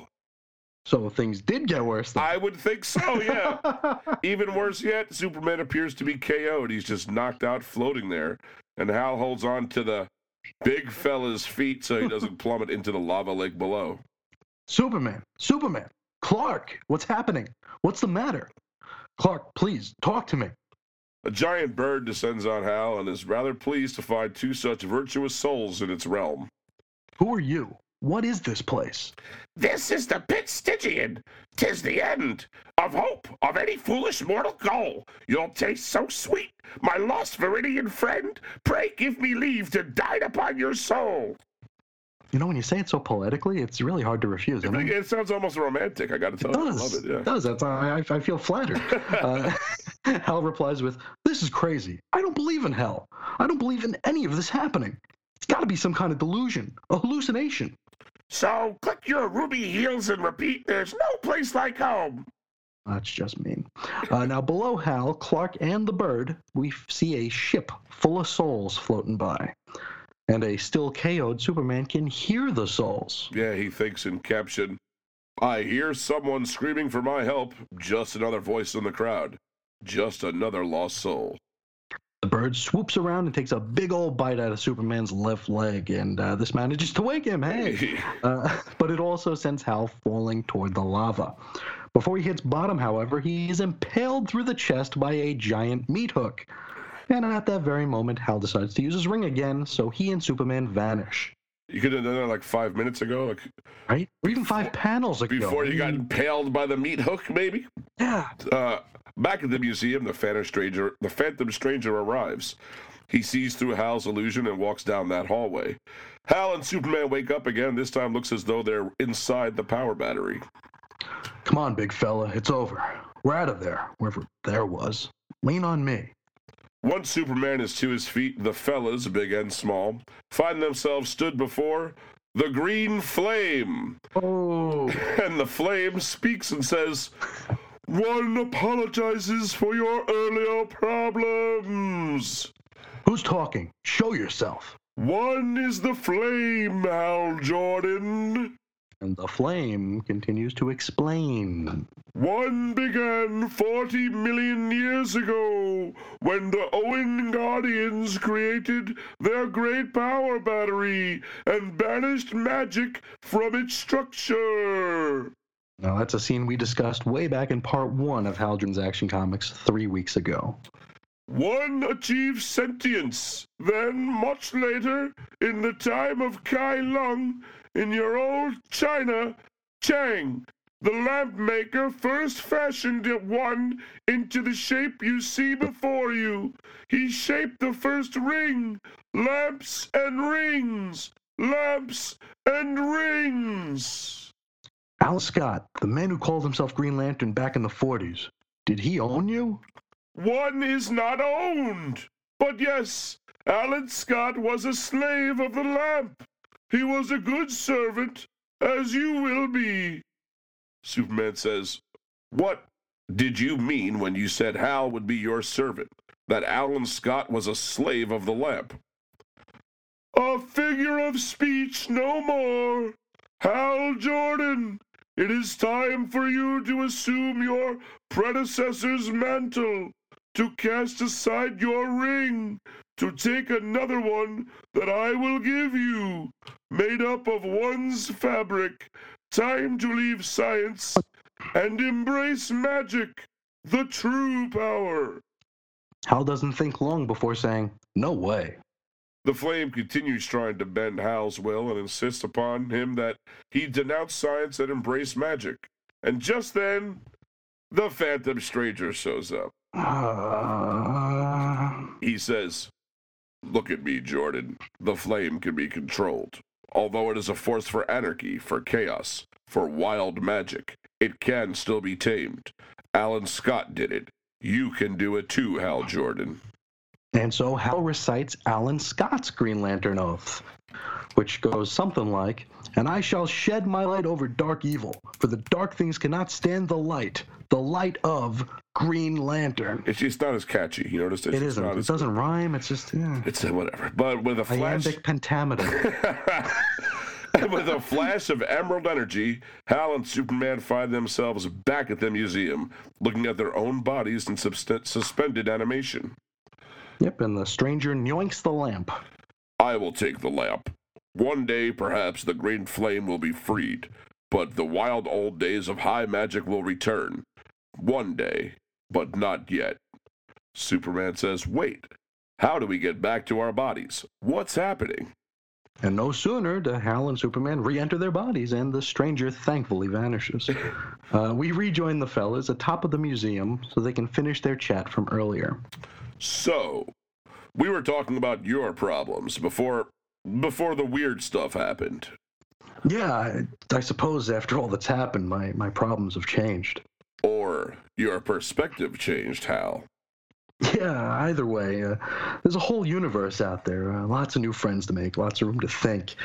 So things did get worse. Then. I would think so, yeah. Even worse yet, Superman appears to be KO'd. He's just knocked out, floating there, and Hal holds on to the big fella's feet so he doesn't plummet into the lava lake below. Superman, Superman, Clark, what's happening? What's the matter? Clark, please talk to me. A giant bird descends on Hal and is rather pleased to find two such virtuous souls in its realm. Who are you? What is this place? This is the pit Stygian. Tis the end of hope of any foolish mortal goal. You'll taste so sweet, my lost Viridian friend. Pray give me leave to dine upon your soul. You know, when you say it so poetically, it's really hard to refuse. It? it sounds almost romantic. I got to It tell you, I does. love it. Yeah. It does. That's, I, I I feel flattered. uh, Hal replies with, This is crazy. I don't believe in hell. I don't believe in any of this happening. It's got to be some kind of delusion, a hallucination. So click your ruby heels and repeat. There's no place like home. That's just mean. Uh, now, below Hal, Clark, and the bird, we see a ship full of souls floating by. And a still KO'd Superman can hear the souls. Yeah, he thinks in caption, I hear someone screaming for my help. Just another voice in the crowd. Just another lost soul. The bird swoops around and takes a big old bite out of Superman's left leg, and uh, this manages to wake him. Hey! Uh, but it also sends Hal falling toward the lava. Before he hits bottom, however, he is impaled through the chest by a giant meat hook. And at that very moment, Hal decides to use his ring again, so he and Superman vanish. You could have done that like five minutes ago, like Right? Or even five panels ago. before you got impaled by the meat hook, maybe. Yeah. Uh, back at the museum, the Phantom Stranger, the Phantom Stranger arrives. He sees through Hal's illusion and walks down that hallway. Hal and Superman wake up again. This time, looks as though they're inside the power battery. Come on, big fella. It's over. We're out of there, wherever there was. Lean on me. Once Superman is to his feet, the fellas, big and small, find themselves stood before the Green Flame. Oh. And the flame speaks and says, One apologizes for your earlier problems. Who's talking? Show yourself. One is the flame, Hal Jordan. And the flame continues to explain. One began 40 million years ago when the Oan Guardians created their great power battery and banished magic from its structure. Now, that's a scene we discussed way back in part one of Haldren's Action Comics three weeks ago. One achieves sentience. Then, much later, in the time of Kai Lung, in your old China, Chang, the lamp maker first fashioned one into the shape you see before you. He shaped the first ring, lamps and rings, lamps and rings. Alan Scott, the man who called himself Green Lantern back in the 40s, did he own you? One is not owned. But yes, Alan Scott was a slave of the lamp. He was a good servant, as you will be. Superman says, What did you mean when you said Hal would be your servant? That Alan Scott was a slave of the lamp? A figure of speech, no more. Hal Jordan, it is time for you to assume your predecessor's mantle, to cast aside your ring, to take another one that I will give you, made up of one's fabric. Time to leave science and embrace magic, the true power. Hal doesn't think long before saying, No way. The Flame continues trying to bend Hal's will and insists upon him that he denounce science and embrace magic. And just then, the Phantom Stranger shows up. Uh, He says, Look at me, Jordan. The flame can be controlled. Although it is a force for anarchy, for chaos, for wild magic, it can still be tamed. Alan Scott did it. You can do it too, Hal Jordan. And so Hal recites Alan Scott's Green Lantern oath, which goes something like, And I shall shed my light over dark evil, for the dark things cannot stand the light, the light of Green Lantern. It's just not as catchy. You notice It it's isn't. Not It doesn't rhyme. It's just, yeah. it's uh, whatever. But with a flash, Iambic pentameter. with a flash of emerald energy, Hal and Superman find themselves back at the museum, looking at their own bodies in subst- suspended animation. Yep, and the stranger yoinks the lamp. I will take the lamp. One day, perhaps, the green flame will be freed, but the wild old days of high magic will return. One day, but not yet. Superman says, Wait, how do we get back to our bodies? What's happening? And no sooner do Hal and Superman re enter their bodies, and the stranger thankfully vanishes. Uh, we rejoin the fellas atop of the museum so they can finish their chat from earlier. So, we were talking about your problems before before the weird stuff happened. Yeah, I, I suppose after all that's happened, my, my problems have changed. Or your perspective changed, Hal. Yeah, either way, uh, there's a whole universe out there, uh, lots of new friends to make, lots of room to think.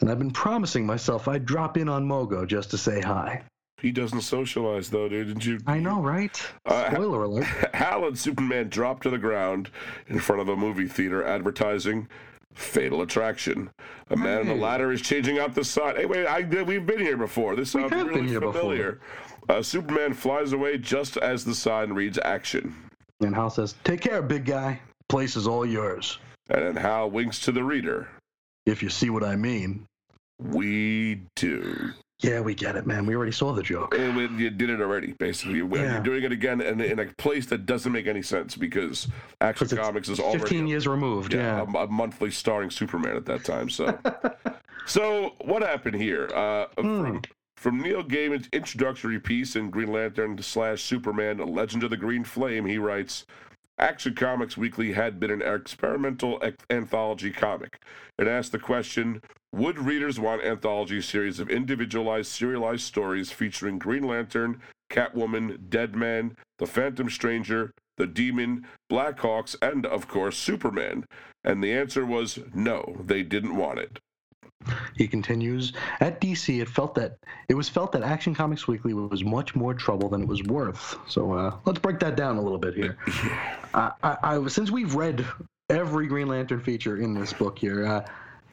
And I've been promising myself I'd drop in on Mogo just to say hi. He doesn't socialize though, dude. Didn't you? I know, right? Uh, Spoiler alert. Hal and Superman drop to the ground in front of a movie theater advertising Fatal Attraction. A man on Hey. a ladder is changing out the sign. Hey, wait, I, we've been here before. This sounds really been here before. familiar. Uh, Superman flies away just as the sign reads action. And Hal says, Take care, big guy. Place is all yours. And then Hal winks to the reader. If you see what I mean. We do. Yeah, we get it, man. We already saw the joke. And we- you did it already, basically. Yeah. You're doing it again in, in a place that doesn't make any sense because Action Comics is already 15 years removed, yeah, yeah. A, a monthly starring Superman at that time. So, so what happened here? Uh, Hmm. from, from Neil Gaiman's introductory piece in Green Lantern slash Superman: Legend of the Green Flame, he writes. Action Comics Weekly had been an experimental anthology comic. It asked the question Would readers want anthology series of individualized, serialized stories featuring Green Lantern, Catwoman, Deadman, The Phantom Stranger, The Demon, Blackhawks, and, of course, Superman? And the answer was no, they didn't want it. He continues, at DC, it felt that it was felt that Action Comics Weekly was much more trouble than it was worth. So uh, let's break that down a little bit here. I, I, I, since we've read every Green Lantern feature in this book here, uh,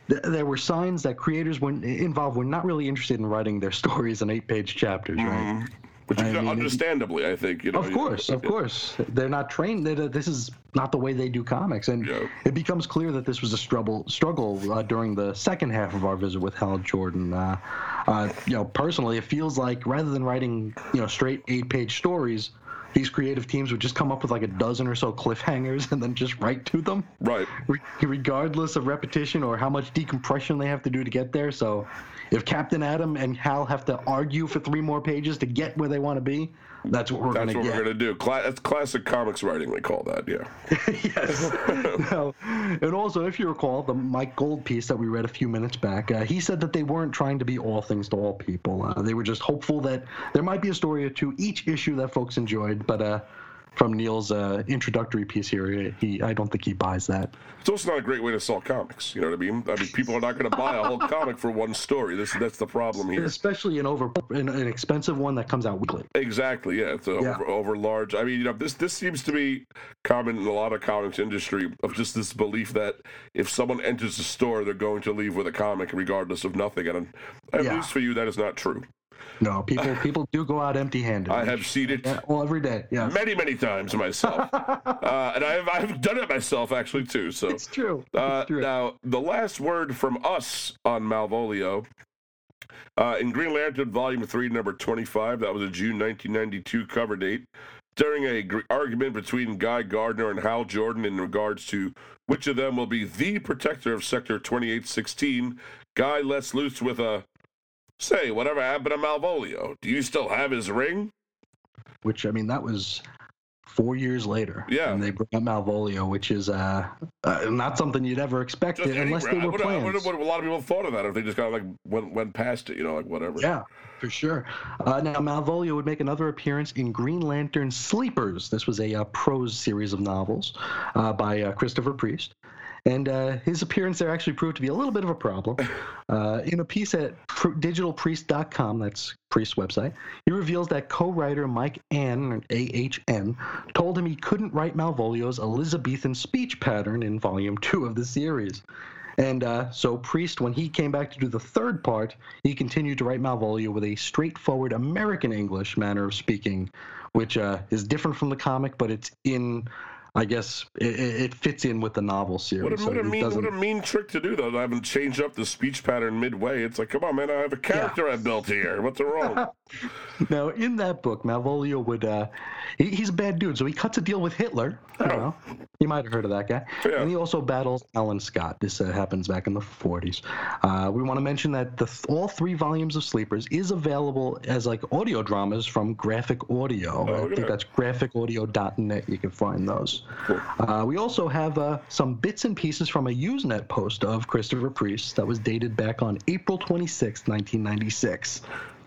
th- there were signs that creators when involved were not really interested in writing their stories in eight-page chapters, right? Which I mean, it- understandably, I think. You know, Of course, of course. They're not trained. They, this is not the way they do comics, and Yeah. it becomes clear that this was a struggle struggle uh, during the second half of our visit with Hal Jordan. Uh, uh, you know, personally, it feels like rather than writing you know straight eight page stories, these creative teams would just come up with like a dozen or so cliffhangers and then just write to them, Right. re- regardless of repetition or how much decompression they have to do to get there. So, if Captain Atom and Hal have to argue for three more pages to get where they want to be, that's what we're gonna what get. we're gonna do. Cla- that's classic comics writing. They call that. Yeah. yes. Now, and also, if you recall, the Mike Gold piece that we read a few minutes back, uh, he said that they weren't trying to be all things to all people. Uh, they were just hopeful that there might be a story or two each issue that folks enjoyed. But uh, from Neil's uh, introductory piece here, he I don't think he buys that. It's also not a great way to sell comics. You know what I mean? I mean, people are not going to buy a whole comic for one story. This that's the problem here. Especially an over an, an expensive one that comes out weekly. Exactly. Yeah. It's Yeah. Over, over large. I mean, you know, this this seems to be common in a lot of comics industry of just this belief that if someone enters the store, they're going to leave with a comic regardless of nothing. And at Yeah. least for you, that is not true. No, people people do go out empty-handed. I have seen it. Yeah, well, every day. Yeah, Many, many times myself, uh, and I've I've done it myself actually too. So it's true. Uh, It's true. now, the last word from us on Malvolio uh, in Green Lantern Volume 3, number 25, that was a June 1992 cover date. During a gr- argument between Guy Gardner and Hal Jordan in regards to which of them will be the protector of Sector 2816, Guy lets loose with a Say, whatever happened to Malvolio? Do you still have his ring? which I mean that was four years later. Yeah. and they bring up Malvolio, which is uh, uh not something you'd ever expect Just unless they I were I plans. would- a lot of people thought of that if they just kind of like went, went past it, you know, like whatever. Yeah, for sure. Uh, now Malvolio would make another appearance in Green Lantern Sleepers. This was a uh, prose series of novels uh, by uh, Christopher Priest. And uh, his appearance there actually proved to be a little bit of a problem. Uh, in a piece at digitalpriest.com, that's Priest's website, he reveals that co-writer Mike Ahn, A-H-N, told him he couldn't write Malvolio's Elizabethan speech pattern in Volume 2 of the series. And uh, so Priest, when he came back to do the third part, he continued to write Malvolio with a straightforward American English manner of speaking, which uh, is different from the comic, but it's in, I guess, it, it fits in with the novel series. What a, so what, a mean, doesn't- what a mean trick to do, though. I haven't changed up the speech pattern midway. It's like, come on, man, I have a character I built here. What's wrong? Now, in that book, Malvolio would, uh, he, he's a bad dude, so he cuts a deal with Hitler. I don't Oh. know. You might have heard of that guy. Yeah. And he also battles Alan Scott. This uh, happens back in the 40s. Uh, we want to mention that the th- all three volumes of Sleepers is available as like audio dramas from Graphic Audio. Oh, I think that. that's graphicaudio.net. You can find those. Uh, we also have uh, some bits and pieces from a Usenet post of Christopher Priest that was dated back on April 26, 1996.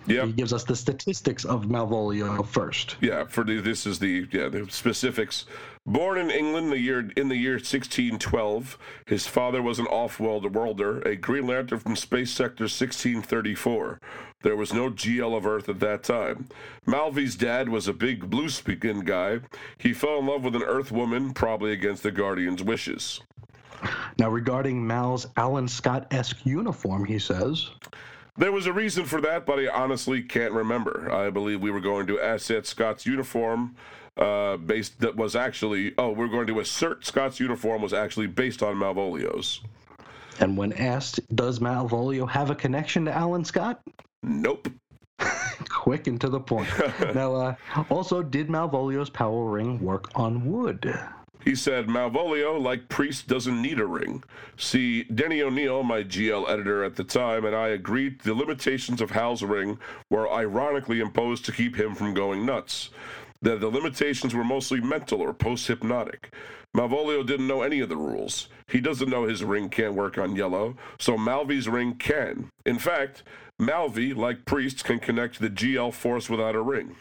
Yep. He gives us the statistics of Malvolio first. Yeah, for the, this is the yeah the specifics. Born in England the year in the year 1612, his father was an off-worlder, a Green Lantern from Space Sector 1634. There was no GL of Earth at that time. Malvy's dad was a big blue-speaking guy. He fell in love with an Earth woman, probably against the Guardian's wishes. Now, regarding Mal's Alan Scott esque uniform, he says, There was a reason for that, but I honestly can't remember. I believe we were going to asset Scott's uniform, uh, based that was actually oh, we're going to assert Scott's uniform was actually based on Malvolio's. and when asked, does Malvolio have a connection to Alan Scott? Nope. Quick and to the point. now, uh, also, did Malvolio's power ring work on wood? He said Malvolio, like Priest, doesn't need a ring. See, Denny O'Neil, my GL editor at the time, and I agreed the limitations of Hal's ring were ironically imposed to keep him from going nuts. That the limitations were mostly mental or post hypnotic. Malvolio didn't know any of the rules. He doesn't know his ring can't work on yellow, so Malvy's ring can. In fact, Malvy, like Priest, can connect the GL force without a ring.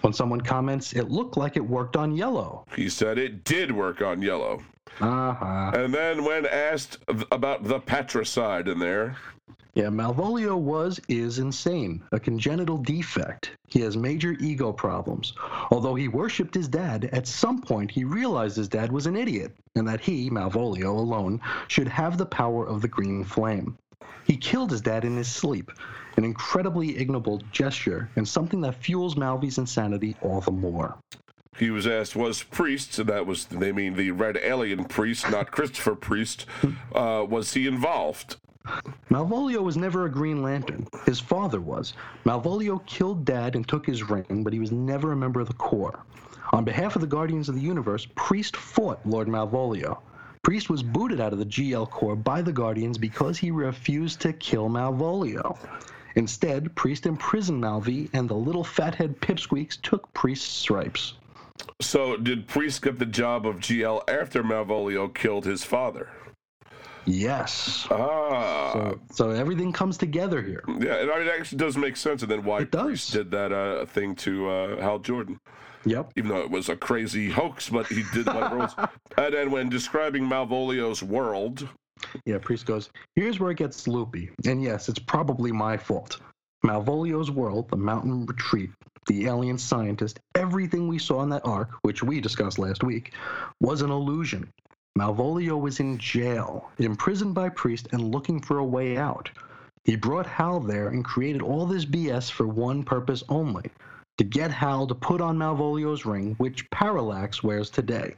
When someone comments, it looked like it worked on yellow. He said it did work on yellow. Uh-huh. And then when asked about the patricide in there, Yeah, Malvolio was, is insane, a congenital defect. He has major ego problems. Although he worshipped his dad, at some point he realized his dad was an idiot, and that he, Malvolio alone, should have the power of the green flame. He killed his dad in his sleep, an incredibly ignoble gesture, and something that fuels Malvy's insanity all the more. he was asked, was Priest, and that was, they mean the red alien priest, not Christopher Priest, uh, was he involved? Malvolio was never a Green Lantern. His father was. Malvolio killed Dad and took his ring, but he was never a member of the Corps. On behalf of the Guardians of the Universe, Priest fought Lord Malvolio. Priest was booted out of the GL Corps by the Guardians because he refused to kill Malvolio. Instead, Priest imprisoned Malvi, and the little fathead pipsqueaks took Priest's stripes. So, did Priest get the job of GL after Malvolio killed his father? Yes. Ah. So, so everything comes together here. yeah, and I mean, it actually does make sense, and then why. Priest did that uh, thing to uh, Hal Jordan. Yep. even though it was a crazy hoax, but he did whatever it was. And then when describing Malvolio's world, Yeah, Priest goes, here's where it gets loopy. And yes, it's probably my fault. Malvolio's world, the mountain retreat, the alien scientist, everything we saw in that arc, which we discussed last week, was an illusion. Malvolio was in jail, imprisoned by Priest, and looking for a way out. He brought Hal there and created all this BS for one purpose only to get Hal to put on Malvolio's ring, which Parallax wears today.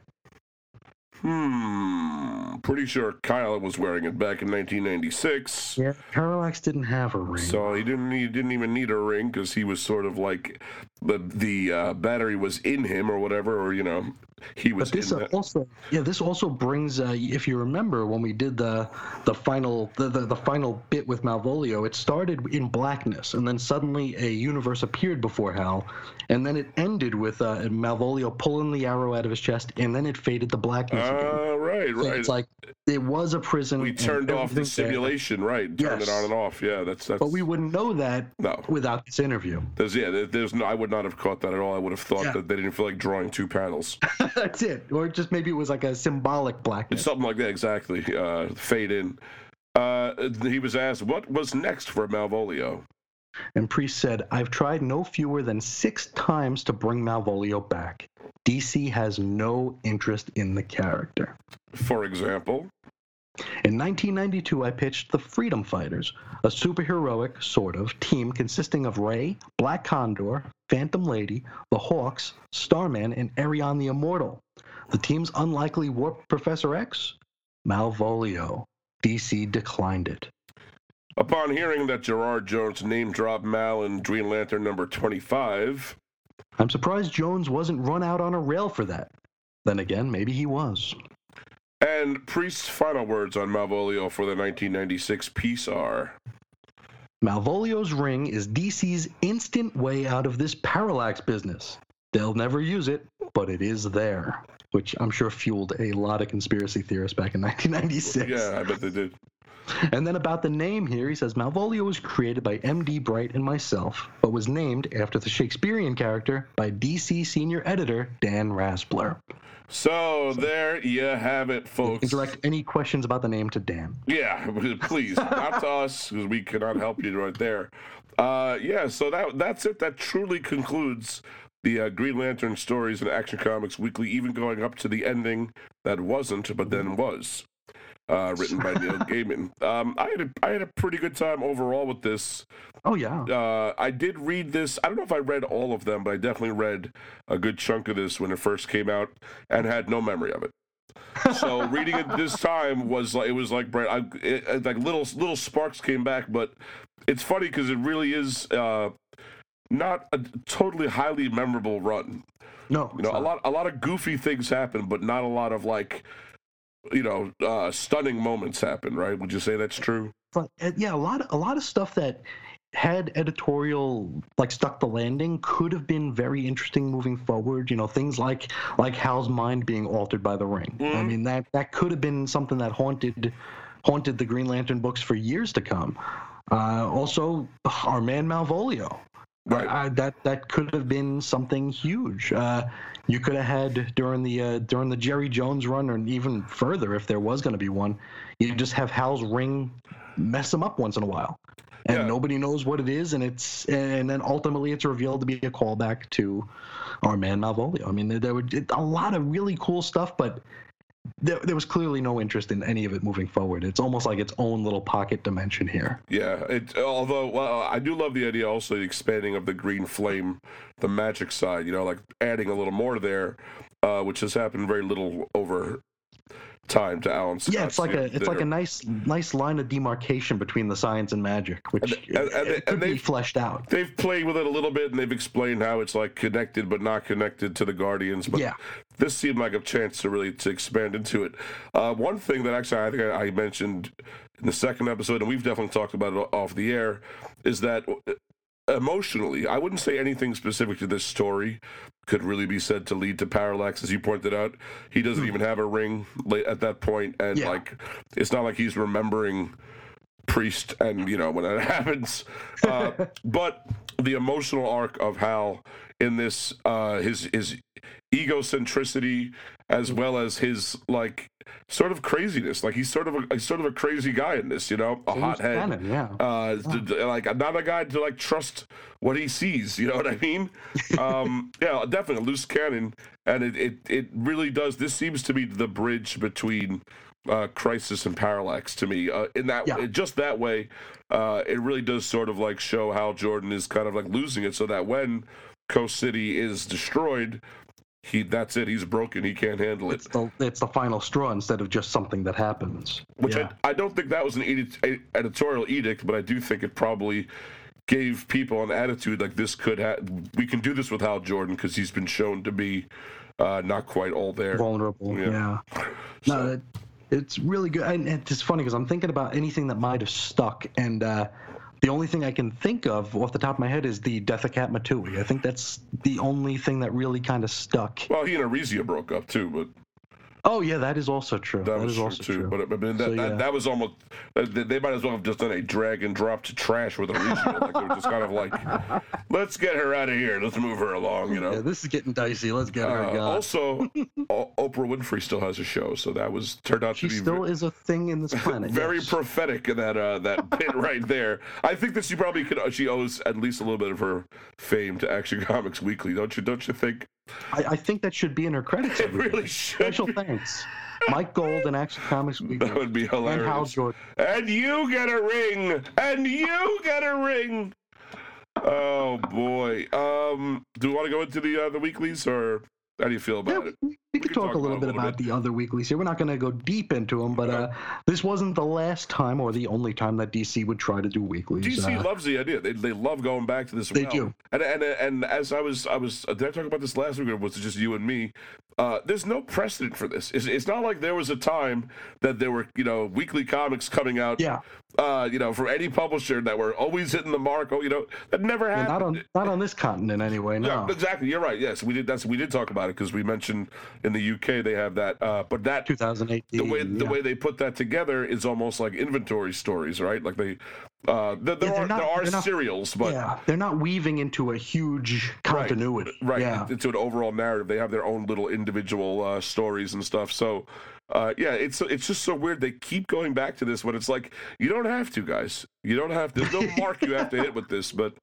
Hmm, pretty sure Kyle was wearing it back in 1996. Yeah, Parallax didn't have a ring. So he didn't he didn't even need a ring because he was sort of like the the uh, battery was in him or whatever, or you know he was But this uh, also, yeah, this also brings. Uh, if you remember when we did the the final the, the, the final bit with Malvolio, it started in blackness, and then suddenly a universe appeared before Hal, and then it ended with uh, Malvolio pulling the arrow out of his chest, and then it faded to blackness Ah, right, So right. It's like it was a prison. we turned off the everything's there, simulation, right? Turned it on and off. Yeah, that's that's. But we wouldn't know that no. without this interview. There's yeah, there's no. I would not have caught that at all. I would have thought Yeah. that they didn't feel like drawing two panels. That's it. Or just maybe it was like a symbolic blackness. Something like that, exactly. Uh, fade in. Uh, he was asked, "What was next for Malvolio?" And Priest said, I've tried no fewer than six times to bring Malvolio back. DC has no interest in the character. For example, In 1992, I pitched the Freedom Fighters, a superheroic, sort of, team consisting of Ray, Black Condor, Phantom Lady, the Hawks, Starman, and Arion the Immortal. The team's unlikely warp Professor X? Malvolio. DC declined it. Upon hearing that Gerard Jones name dropped Mal in Green Lantern number 25, I'm surprised Jones wasn't run out on a rail for that. Then again, maybe he was. and Priest's final words on Malvolio for the 1996 piece are, Malvolio's ring is DC's instant way out of this parallax business. They'll never use it, but it is there, which I'm sure fueled a lot of conspiracy theorists back in 1996. "Yeah, I bet they did." And then about the name here, he says Malvolio was created by M.D. Bright and myself, but was named after the Shakespearean character by DC senior editor Dan Raspler. So there you have it, folks. direct any questions about the name to Dan. Yeah, please, not to us because we cannot help you right there. Uh, yeah, so that that's it. That truly concludes the uh, Green Lantern stories and Action Comics Weekly, even going up to the ending that wasn't, but then was. Uh, written by Neil Gaiman. Um, I had a, I had a pretty good time overall with this. Oh, yeah. Uh, I did read this. I don't know if I read all of them, but I definitely read a good chunk of this when it first came out, and had no memory of it. So reading it this time was like it was like bright. I, it, it- like little little sparks came back, but it's funny because it really is uh, not a totally highly memorable run. No. You know, a lot a lot of goofy things happen, but not a lot of like you know uh, stunning moments happen. Right? Would you say that's true? but uh, yeah, a lot of a lot of stuff that had editorial like stuck the landing could have been very interesting moving forward. You know, things like like Hal's mind being altered by the ring. I Mhm. mean that that could have been something that haunted haunted the Green Lantern books for years to come. Uh, also, our man Malvolio. Right. Uh, that that could have been something huge. Uh, you could have had during the uh, during the Jerry Jones run, or even further, if there was going to be one. You just have Hal's ring mess him up once in a while, and Yeah. nobody knows what it is, and it's and then ultimately it's revealed to be a callback to our man Malvolio. I mean, there, there were a lot of really cool stuff, but. There, there was clearly no interest in any of it moving forward. It's almost like its own little pocket dimension here. Yeah, it. Although, well, I do love the idea also the expanding of the green flame, the magic side. You know, like adding a little more there, uh, which has happened very little over time to Alan Scott. Yeah, it's like a it's like a nice nice line of demarcation between the science and magic, which And- and- and- it could be fleshed out. They've played with it a little bit and they've explained how it's like connected but not connected to the Guardians. But Yeah. this seemed like a chance to really to expand into it. Uh, one thing that actually I think I, I mentioned in the second episode, and we've definitely talked about it off the air, is that emotionally, I wouldn't say anything specific to this story could really be said to lead to parallax, as you pointed out. He doesn't even have a ring late at that point, and Yeah. like it's not like he's remembering priest and you know when that happens uh, but the emotional arc of hal in this uh his his egocentricity as well as his like sort of craziness. Like he's sort of a he's sort of a crazy guy in this you know? A hothead. Cannon, yeah. uh d- d- like not a guy to like trust what he sees you know what i mean? Um yeah definitely a loose cannon. And it, it it really does this seems to be the bridge between uh crisis and parallax to me. Uh in that Yeah. just that way uh it really does sort of like show how jordan is kind of like losing it so that when coast city is destroyed he that's it he's broken he can't handle it It's the it's the final straw instead of just something that happens. which yeah. I, I don't think that was an edit, editorial edict, but I do think it probably gave people an attitude like this could ha- we can do this with Hal Jordan because he's been shown to be uh, not quite all there. vulnerable. Yeah. Yeah. So- No, it, it's really good, and it's funny because I'm thinking about anything that might have stuck, and uh, the only thing I can think of off the top of my head is the death of Katma Tui. I think that's the only thing that really kind of stuck. Well, he and Arisia broke up too, but Oh yeah, that is also true. that, was is true also too. true. But I mean, that, So, that, yeah. that was almost uh, they might as well have just done a drag and drop to trash with Arisia. like they were just kind of like, let's get her out of here, let's move her along, you know. yeah, this is getting dicey. Let's get her Uh, also, O- Oprah Winfrey still has a show, so that was turned out She to be She still ve- is a thing in this planet. very yes. prophetic in that uh, that bit right there. I think that she probably could. She owes at least a little bit of her fame to Action Comics Weekly, don't you? Don't you think? I, I think that should be in her credits. It really day. should. Special thanks, Mike Gold and Action Comics That would be and Hal hilarious. Jordan. And you get a ring. And you get a ring. Oh boy. Um, do we want to go into the uh, the weeklies, or how do you feel Yeah, about it? We, could can talk, a little bit about the other weeklies here. We're not going to go deep into them, but uh, this wasn't the last time or the only time that DC would try to do weeklies. DC uh, loves the idea. They, they love going back to this. They well. do. And and and as I was I was did I talk about this last week or was it just you and me? Uh, there's no precedent for this. It's, it's not like there was a time that there were you know weekly comics coming out. yeah, Uh, you know, from any publisher that were always hitting the mark. Oh, you know, that never yeah, happened. not on not on this continent anyway. No. Yeah, exactly. You're right. Yes, we did. That's we did talk about it because we mentioned in the UK they have that. Uh, but that 2008. the way the yeah. way they put that together is almost like inventory stories, right? Like they, uh, there, there Yeah, they're not- there are not- serials, but yeah, they're not weaving into a huge continuity. right Yeah. into an overall narrative. They have their own little individual uh, stories and stuff. So. Uh, yeah, it's it's just so weird. They keep going back to this when it's like you don't have to, guys. You don't have. To. There's no mark you have to hit with this. But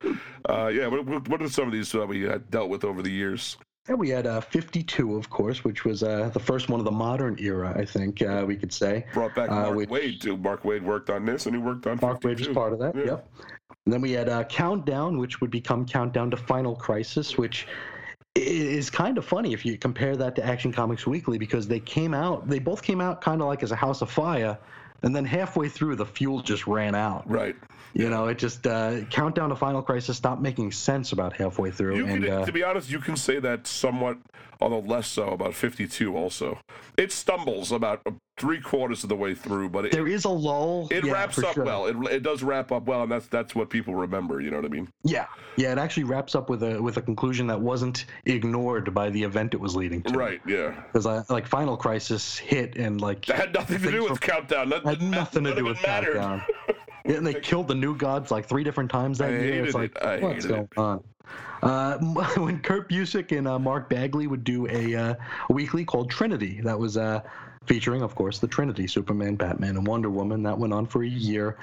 uh, yeah, what, what are some of these uh, we had dealt with over the years? And we had uh, 52, of course, which was uh, the first one of the modern era, I think uh, we could say. Brought back Uh, Mark which- Waid too. Mark Waid worked on this, and he worked on. Mark Waid was part of that. Yeah. Yep. And then we had uh, Countdown, which would become Countdown to Final Crisis, which is kind of funny if you compare that to Action Comics Weekly because they came out, they both came out kind of like as a house of fire, and then halfway through the fuel just ran out. Right. You know, it just uh, Countdown to Final Crisis stopped making sense about halfway through, You and can, uh, to be honest, you can say that somewhat, although less so about 52. Also, it stumbles about three quarters of the way through, but it, there is a lull. it yeah, wraps up sure. well. It, it does wrap up well, and that's that's what people remember. You know what I mean? Yeah, yeah, it actually wraps up with a with a conclusion that wasn't ignored by the event it was leading to. Right? Yeah. Because like Final Crisis hit and like That had nothing to do with Countdown. That had nothing to do with it. Countdown. Yeah, and they killed the new gods like three different times that I year. It's like, it. What's going it. on? Uh, when Kurt Busiek and uh, Mark Bagley would do a, uh, weekly called Trinity, that was uh, featuring, of course, the Trinity: Superman, Batman, and Wonder Woman. That went on for a year,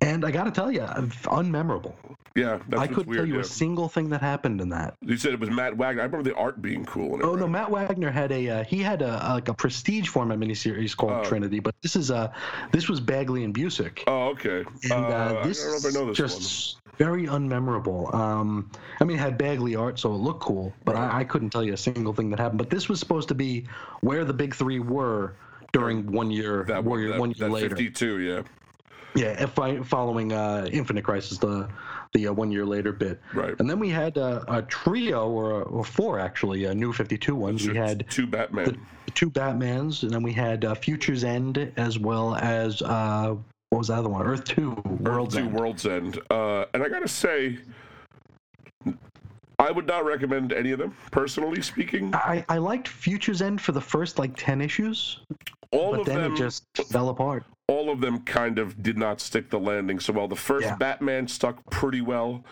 and I got to tell you, unmemorable. Yeah, that's I couldn't weird. tell you yeah. a single thing that happened in that. You said it was Matt Wagner. I remember the art being cool. Oh no, Matt Wagner had a uh, he had a like a prestige format miniseries called Oh. Trinity, but this is uh this was Bagley and Busiek. Oh, okay. and uh, Uh, this I don't know if I know this just very unmemorable. Um, I mean, it had Bagley art, so it looked cool, but Right. I, I couldn't tell you a single thing that happened. But this was supposed to be where the big three were during one year, that one year, that, one year that later. 52, yeah. Yeah, following uh, Infinite Crisis, the the uh, one year later bit. Right. And then we had uh, a trio, or, or four actually, uh, new 52 ones. We had two Batman. the two Batmans, and then we had uh, Future's End, as well as uh, what was the other one? Earth Two, World's Earth Two End. World's End. Uh, and I gotta say, I would not recommend any of them, personally speaking. I, I liked Future's End for the first like 10 issues, All but of then them, it just fell apart. All of them, kind of did not stick the landing so well. The first Yeah. Batman stuck pretty well.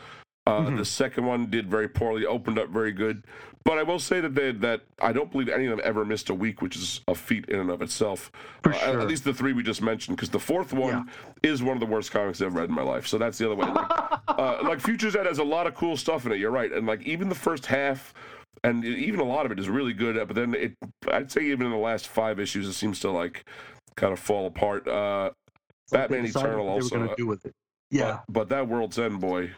Uh, Mhm. The second one did very poorly, opened up very good. But I will say that they, that I don't believe any of them ever missed a week, which is a feat in and of itself. For Uh, at- sure. At least the three we just mentioned, because the fourth one is one of the worst comics I've read in my life. So that's the other way. Like, uh, like Futures End has a lot of cool stuff in it. You're right, and like even the first half. And even a lot of it is really good, but then it, I'd say even in the last five issues, it seems to like kind of fall apart. Uh, Batman Eternal also, uh, do with it. Yeah. but, but that World's End boy,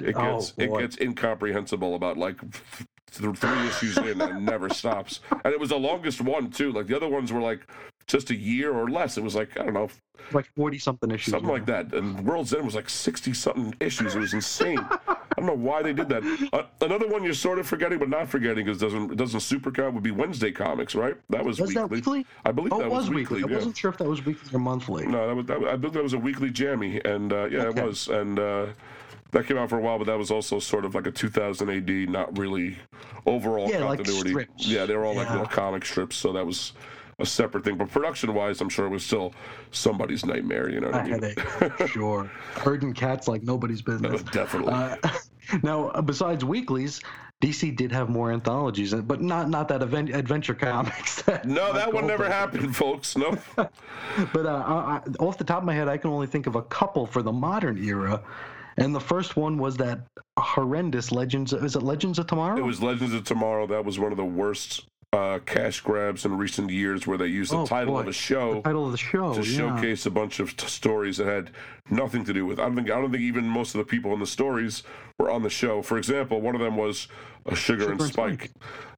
it Oh, gets it gets incomprehensible about like th- three issues in and never stops. And it was the longest one too. Like the other ones were like just a year or less. It was like I don't know, like 40 something issues. something yeah. like that. And World's End was like sixty something issues. It was insane. I don't know why they did that. Uh, another one you're sort of forgetting, but not forgetting, because doesn't it doesn't supercut would be Wednesday comics, right? That was, Was weekly. that weekly? I believe Oh, that was weekly. I yeah. wasn't sure if that was weekly or monthly. No, that was, that I believe that was a weekly jammy, and uh, yeah, Okay. it was, and uh, that came out for a while, but that was also sort of like a 2000 AD, not really overall Yeah, like continuity. strips. Yeah, they were all like Yeah. little comic strips, so that was a separate thing. But production-wise, I'm sure it was still somebody's nightmare. You know what A I mean? headache. sure. Herding cats like nobody's business. Definitely. Uh, now, uh, besides weeklies, DC did have more anthologies, uh, but not not that event, adventure comics. that no, that one never happened, folks. No. But uh, I, off the top of my head, I can only think of a couple for the modern era. And the first one was that horrendous Legends. Is it Legends of Tomorrow? It was Legends of Tomorrow. That was one of the worst uh, cash grabs in recent years, where they used the Oh, title boy. of a show. the title of the show. to yeah. showcase a bunch of t- stories that had nothing to do with. I don't think I don't think even most of the people in the stories were on the show. For example, one of them was a Sugar, and and Spike,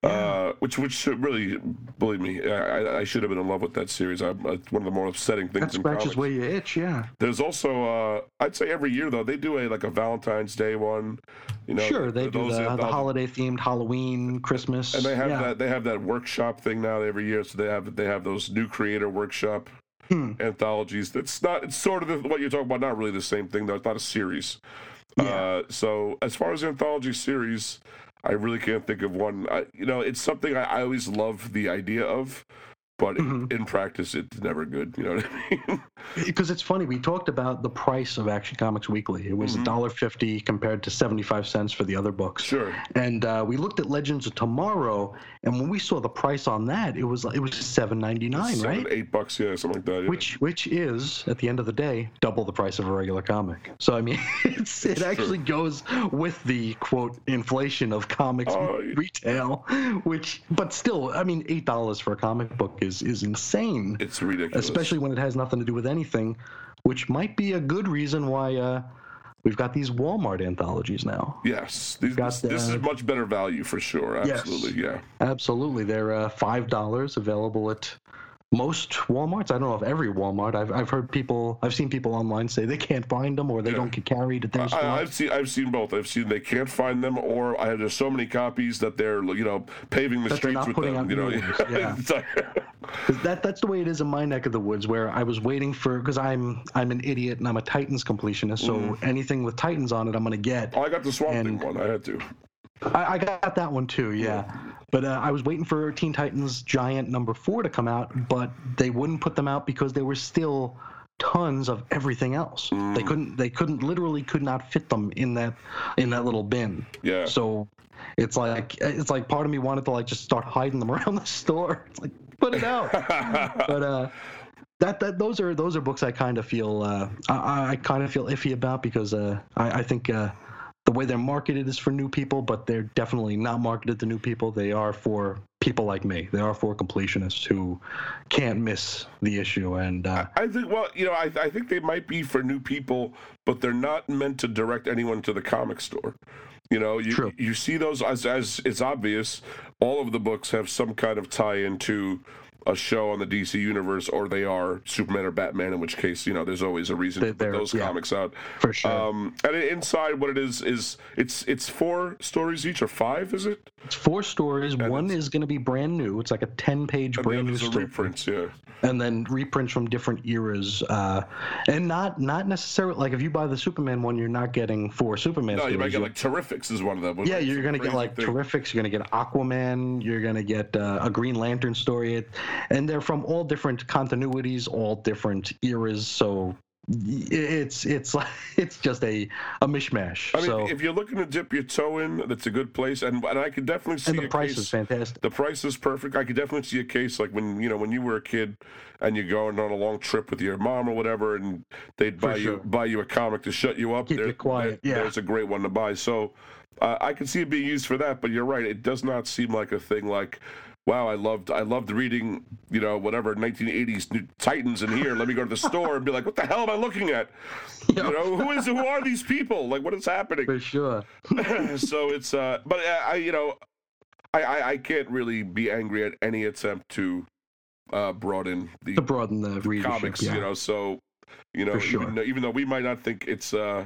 uh, which which really believe me, I, I- should have been in love with that series. I, it's one of the more upsetting things That in scratches where you itch. Yeah. There's also uh, I'd say every year though they do a like a Valentine's Day one. You know, sure, they do the, the holiday themed Halloween, Christmas. and they have yeah. that they have that workshop thing now every year. So they have they have those new creator workshop Hmm. anthologies. It's not. It's sort of the, what you're talking about. Not really the same thing though. It's not a series. Yeah. Uh, so as far as the anthology series, I really can't think of one. I, you know, it's something I, I always love the idea of, but Mhm. in, in practice, it's never good. You know what I mean? Because it's funny, we talked about the price of Action Comics Weekly. It was a Mhm. dollar fifty compared to seventy five cents for the other books. sure. And uh, we looked at Legends of Tomorrow, and when we saw the price on that, it was it was seven ninety nine, right? eight bucks, yeah, something like that. yeah. Which which is at the end of the day double the price of a regular comic. So I mean, it's, it actually goes with the quote inflation of comics yeah. retail, which but still, I mean, eight dollars for a comic book is is insane it's ridiculous. especially when it has nothing to do with anything, which might be a good reason why uh, we've got these Walmart anthologies now. Yes, these, Got this, this is much better value for sure. Yes. Absolutely, yeah. Absolutely, they're uh, five dollars available at most WalMarts. I don't know if every Walmart. I've I've heard people, I've seen people online say they can't find them or they Yeah. don't get carried at their store. I, I've seen I've seen both. I've seen they can't find them, or I have there's so many copies that they're you know paving the That streets with them. You know, yeah. It's like- 'Cause that that's the way it is in my neck of the woods where I was waiting for because I'm I'm an idiot and I'm a Titans completionist. So Mm. anything with Titans on it, I'm gonna get. oh, I got the Swamp Thing one. I had to. I, I got that one too, yeah. But uh, I was waiting for Teen Titans Giant number four to come out, but they wouldn't put them out because there were still tons of everything else. They couldn't. They couldn't. Literally, could not fit them in that in that little bin. Yeah. So it's like it's like part of me wanted to like just start hiding them around the store. It's like put it out. but uh, that that those are those are books I kind of feel uh, I, I kind of feel iffy about because uh, I, I think uh, the way they're marketed is for new people, but they're definitely not marketed to new people. They are for people like me. They are for completionists who can't miss the issue. And uh, I think well, you know, I I think they might be for new people, but they're not meant to direct anyone to the comic store. You know, you True. you see those as as it's obvious. All of the books have some kind of tie into a show on the DC universe, or they are Superman or Batman. In which case, you know, there's always a reason to put those yeah. comics out. For sure. Um, and inside, what it is is it's it's four stories each, or five, is it? It's four stories. One is going to be brand new. It's like a ten-page brand new story, reprints, yeah. and then reprints from different eras. Uh, and not not necessarily like if you buy the Superman one, you're not getting four Superman. Stories. No, you might stories. get like Terrifics is one of them. Yeah, you're gonna get like thing. Terrifics. You're gonna get Aquaman. You're gonna get uh, a Green Lantern story, and they're from all different continuities, all different eras. So it's it's like it's just a a mishmash. I mean, so if you're looking to dip your toe in, that's a good place, and and I could definitely see and the a price case. is fantastic. The price is perfect. I could definitely see a case like when you know when you were a kid and you're going on a long trip with your mom or whatever, and they'd buy you buy you a comic to shut you up. Keep you quiet, yeah. There's a great one to buy. So uh, I can see it being used for that. But you're right. It does not seem like a thing like. Wow, I loved I loved reading, you know, whatever 1980s New Titans in here. Let me go to the store and be like, what the hell am I looking at? You know, who is who are these people? Like, what is happening? For sure. so it's uh but uh, I you know I, I I can't really be angry at any attempt to uh broaden the To broaden the readership. comics yeah. you know so you know sure. even, though, even though we might not think it's uh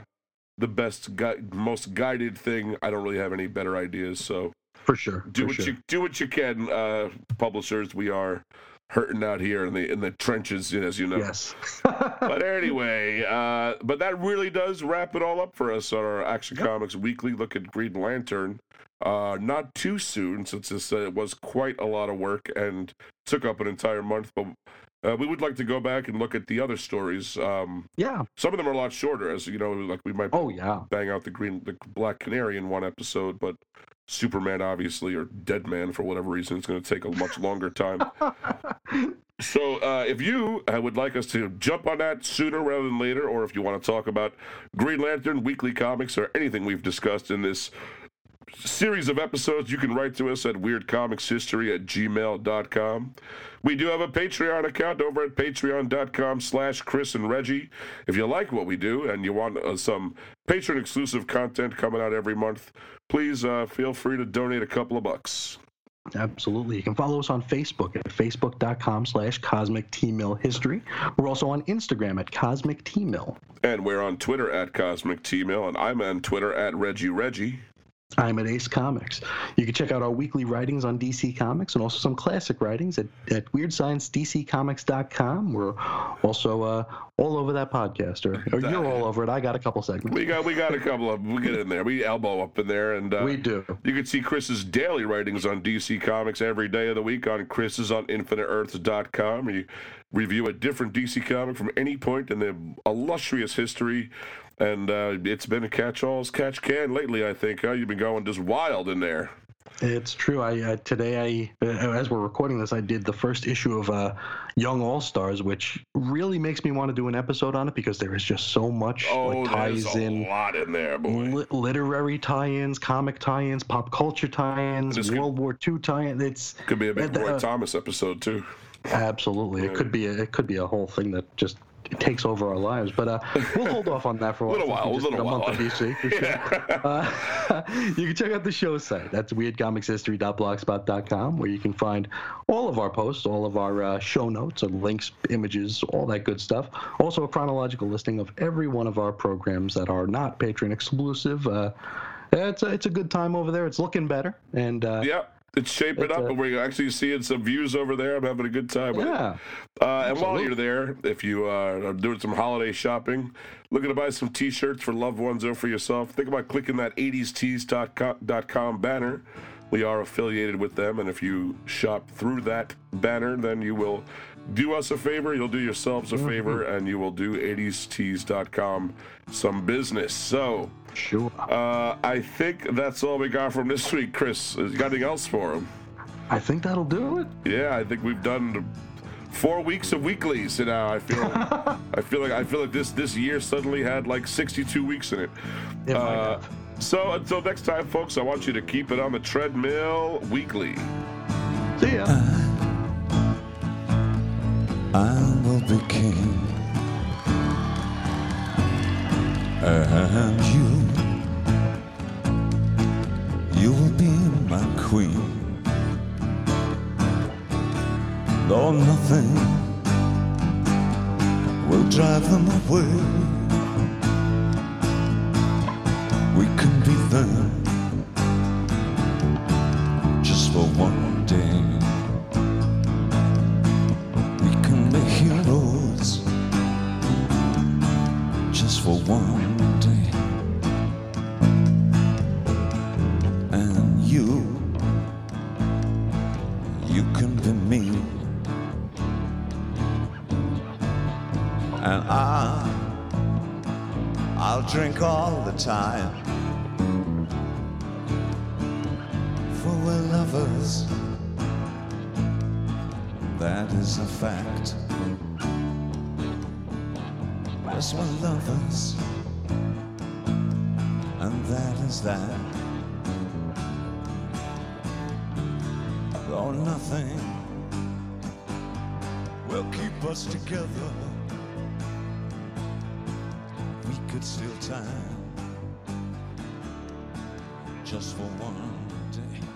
the best gui- most guided thing I don't really have any better ideas so For sure. do for what sure. you do what you can uh publishers we are hurting out here in the in the trenches as you know Yes. but anyway, uh, but that really does wrap it all up for us on our Action Comics weekly look at Green Lantern. Uh, not too soon, since this uh, was quite a lot of work and took up an entire month. But uh, we would like to go back and look at the other stories. Um, yeah. some of them are a lot shorter, as you know, like we might Oh yeah. bang out the Green, the Black Canary in one episode, but Superman, obviously, or Deadman for whatever reason, it's going to take a much longer time. So, uh, if you uh, would like us to jump on that sooner rather than later, or if you want to talk about Green Lantern, weekly comics, or anything we've discussed in this series of episodes, you can write to us at weirdcomicshistory at gmail.com. We do have a Patreon account over at patreon.com slash Chris and Reggie. If you like what we do and you want uh, some patron exclusive content coming out every month, please uh, feel free to donate a couple of bucks. Absolutely. You can follow us on Facebook at facebook.com slash cosmic T-Mill history. We're also on Instagram at cosmic T-Mill. And we're on Twitter at Cosmic T-Mail, and I'm on Twitter at Reggie Reggie. I'm at Ace Comics. You can check out our weekly writings on DC Comics and also some classic writings at, at WeirdScienceDCComics.com. We're also uh, all over that podcast, or, or you're all over it. I got a couple segments. We got we got a couple of we get in there. We elbow up in there, and uh, We do. You can see Chris's daily writings on DC Comics every day of the week on Chris's on InfiniteEarths.com. You review a different DC comic from any point in the illustrious history, and uh, it's been a catch-alls catch-can lately. I think huh? you've been going just wild in there. It's true. I uh, today, I uh, as we're recording this, I did the first issue of uh, Young All Stars, which really makes me want to do an episode on it because there is just so much Oh, like, there's ties a in. lot in there, boy. Li- literary tie-ins, comic tie-ins, pop culture tie-ins, This could- World War II tie-ins. It's Could be a big and, Roy uh, Thomas episode too. absolutely. It could be. A, it could be a whole thing that just takes over our lives. But uh, we'll hold off on that for a Little while. while, since little did a month while. of DC. Uh, you can check out the show site. That's weirdcomicshistory.blogspot.com, where you can find all of our posts, all of our uh, show notes, and links, images, all that good stuff. Also, a chronological listing of every one of our programs that are not patron exclusive. Uh, it's a, it's a good time over there. It's looking better, and uh, Yep. It's shaping It's, up, uh, and we're actually seeing some views over there. I'm having a good time with it. yeah, Uh, and while you're there, if you uh, are doing some holiday shopping, looking to buy some T-shirts for loved ones or for yourself, think about clicking that 80stees.com banner. We are affiliated with them, and if you shop through that banner, then you will do us a favor. You'll do yourselves a favor, and you will do 80stees.com some business. So sure. uh, I think that's all we got from this week, Chris. You got anything else for him? I think that'll do it. Yeah, I think we've done four weeks of weeklies, and now I feel, I feel like I feel like this this year suddenly had like 62 weeks in it. It Uh, so until next time, folks, I want you to keep it on the treadmill weekly. See ya. I will be king. And you, you will be my queen. Though nothing will drive them away, we can be them just for one day. We can be heroes just for one day. Drink all the time. For we're lovers, that is a fact. Yes, we're lovers, and that is that. Though nothing will keep us together, time just for one day.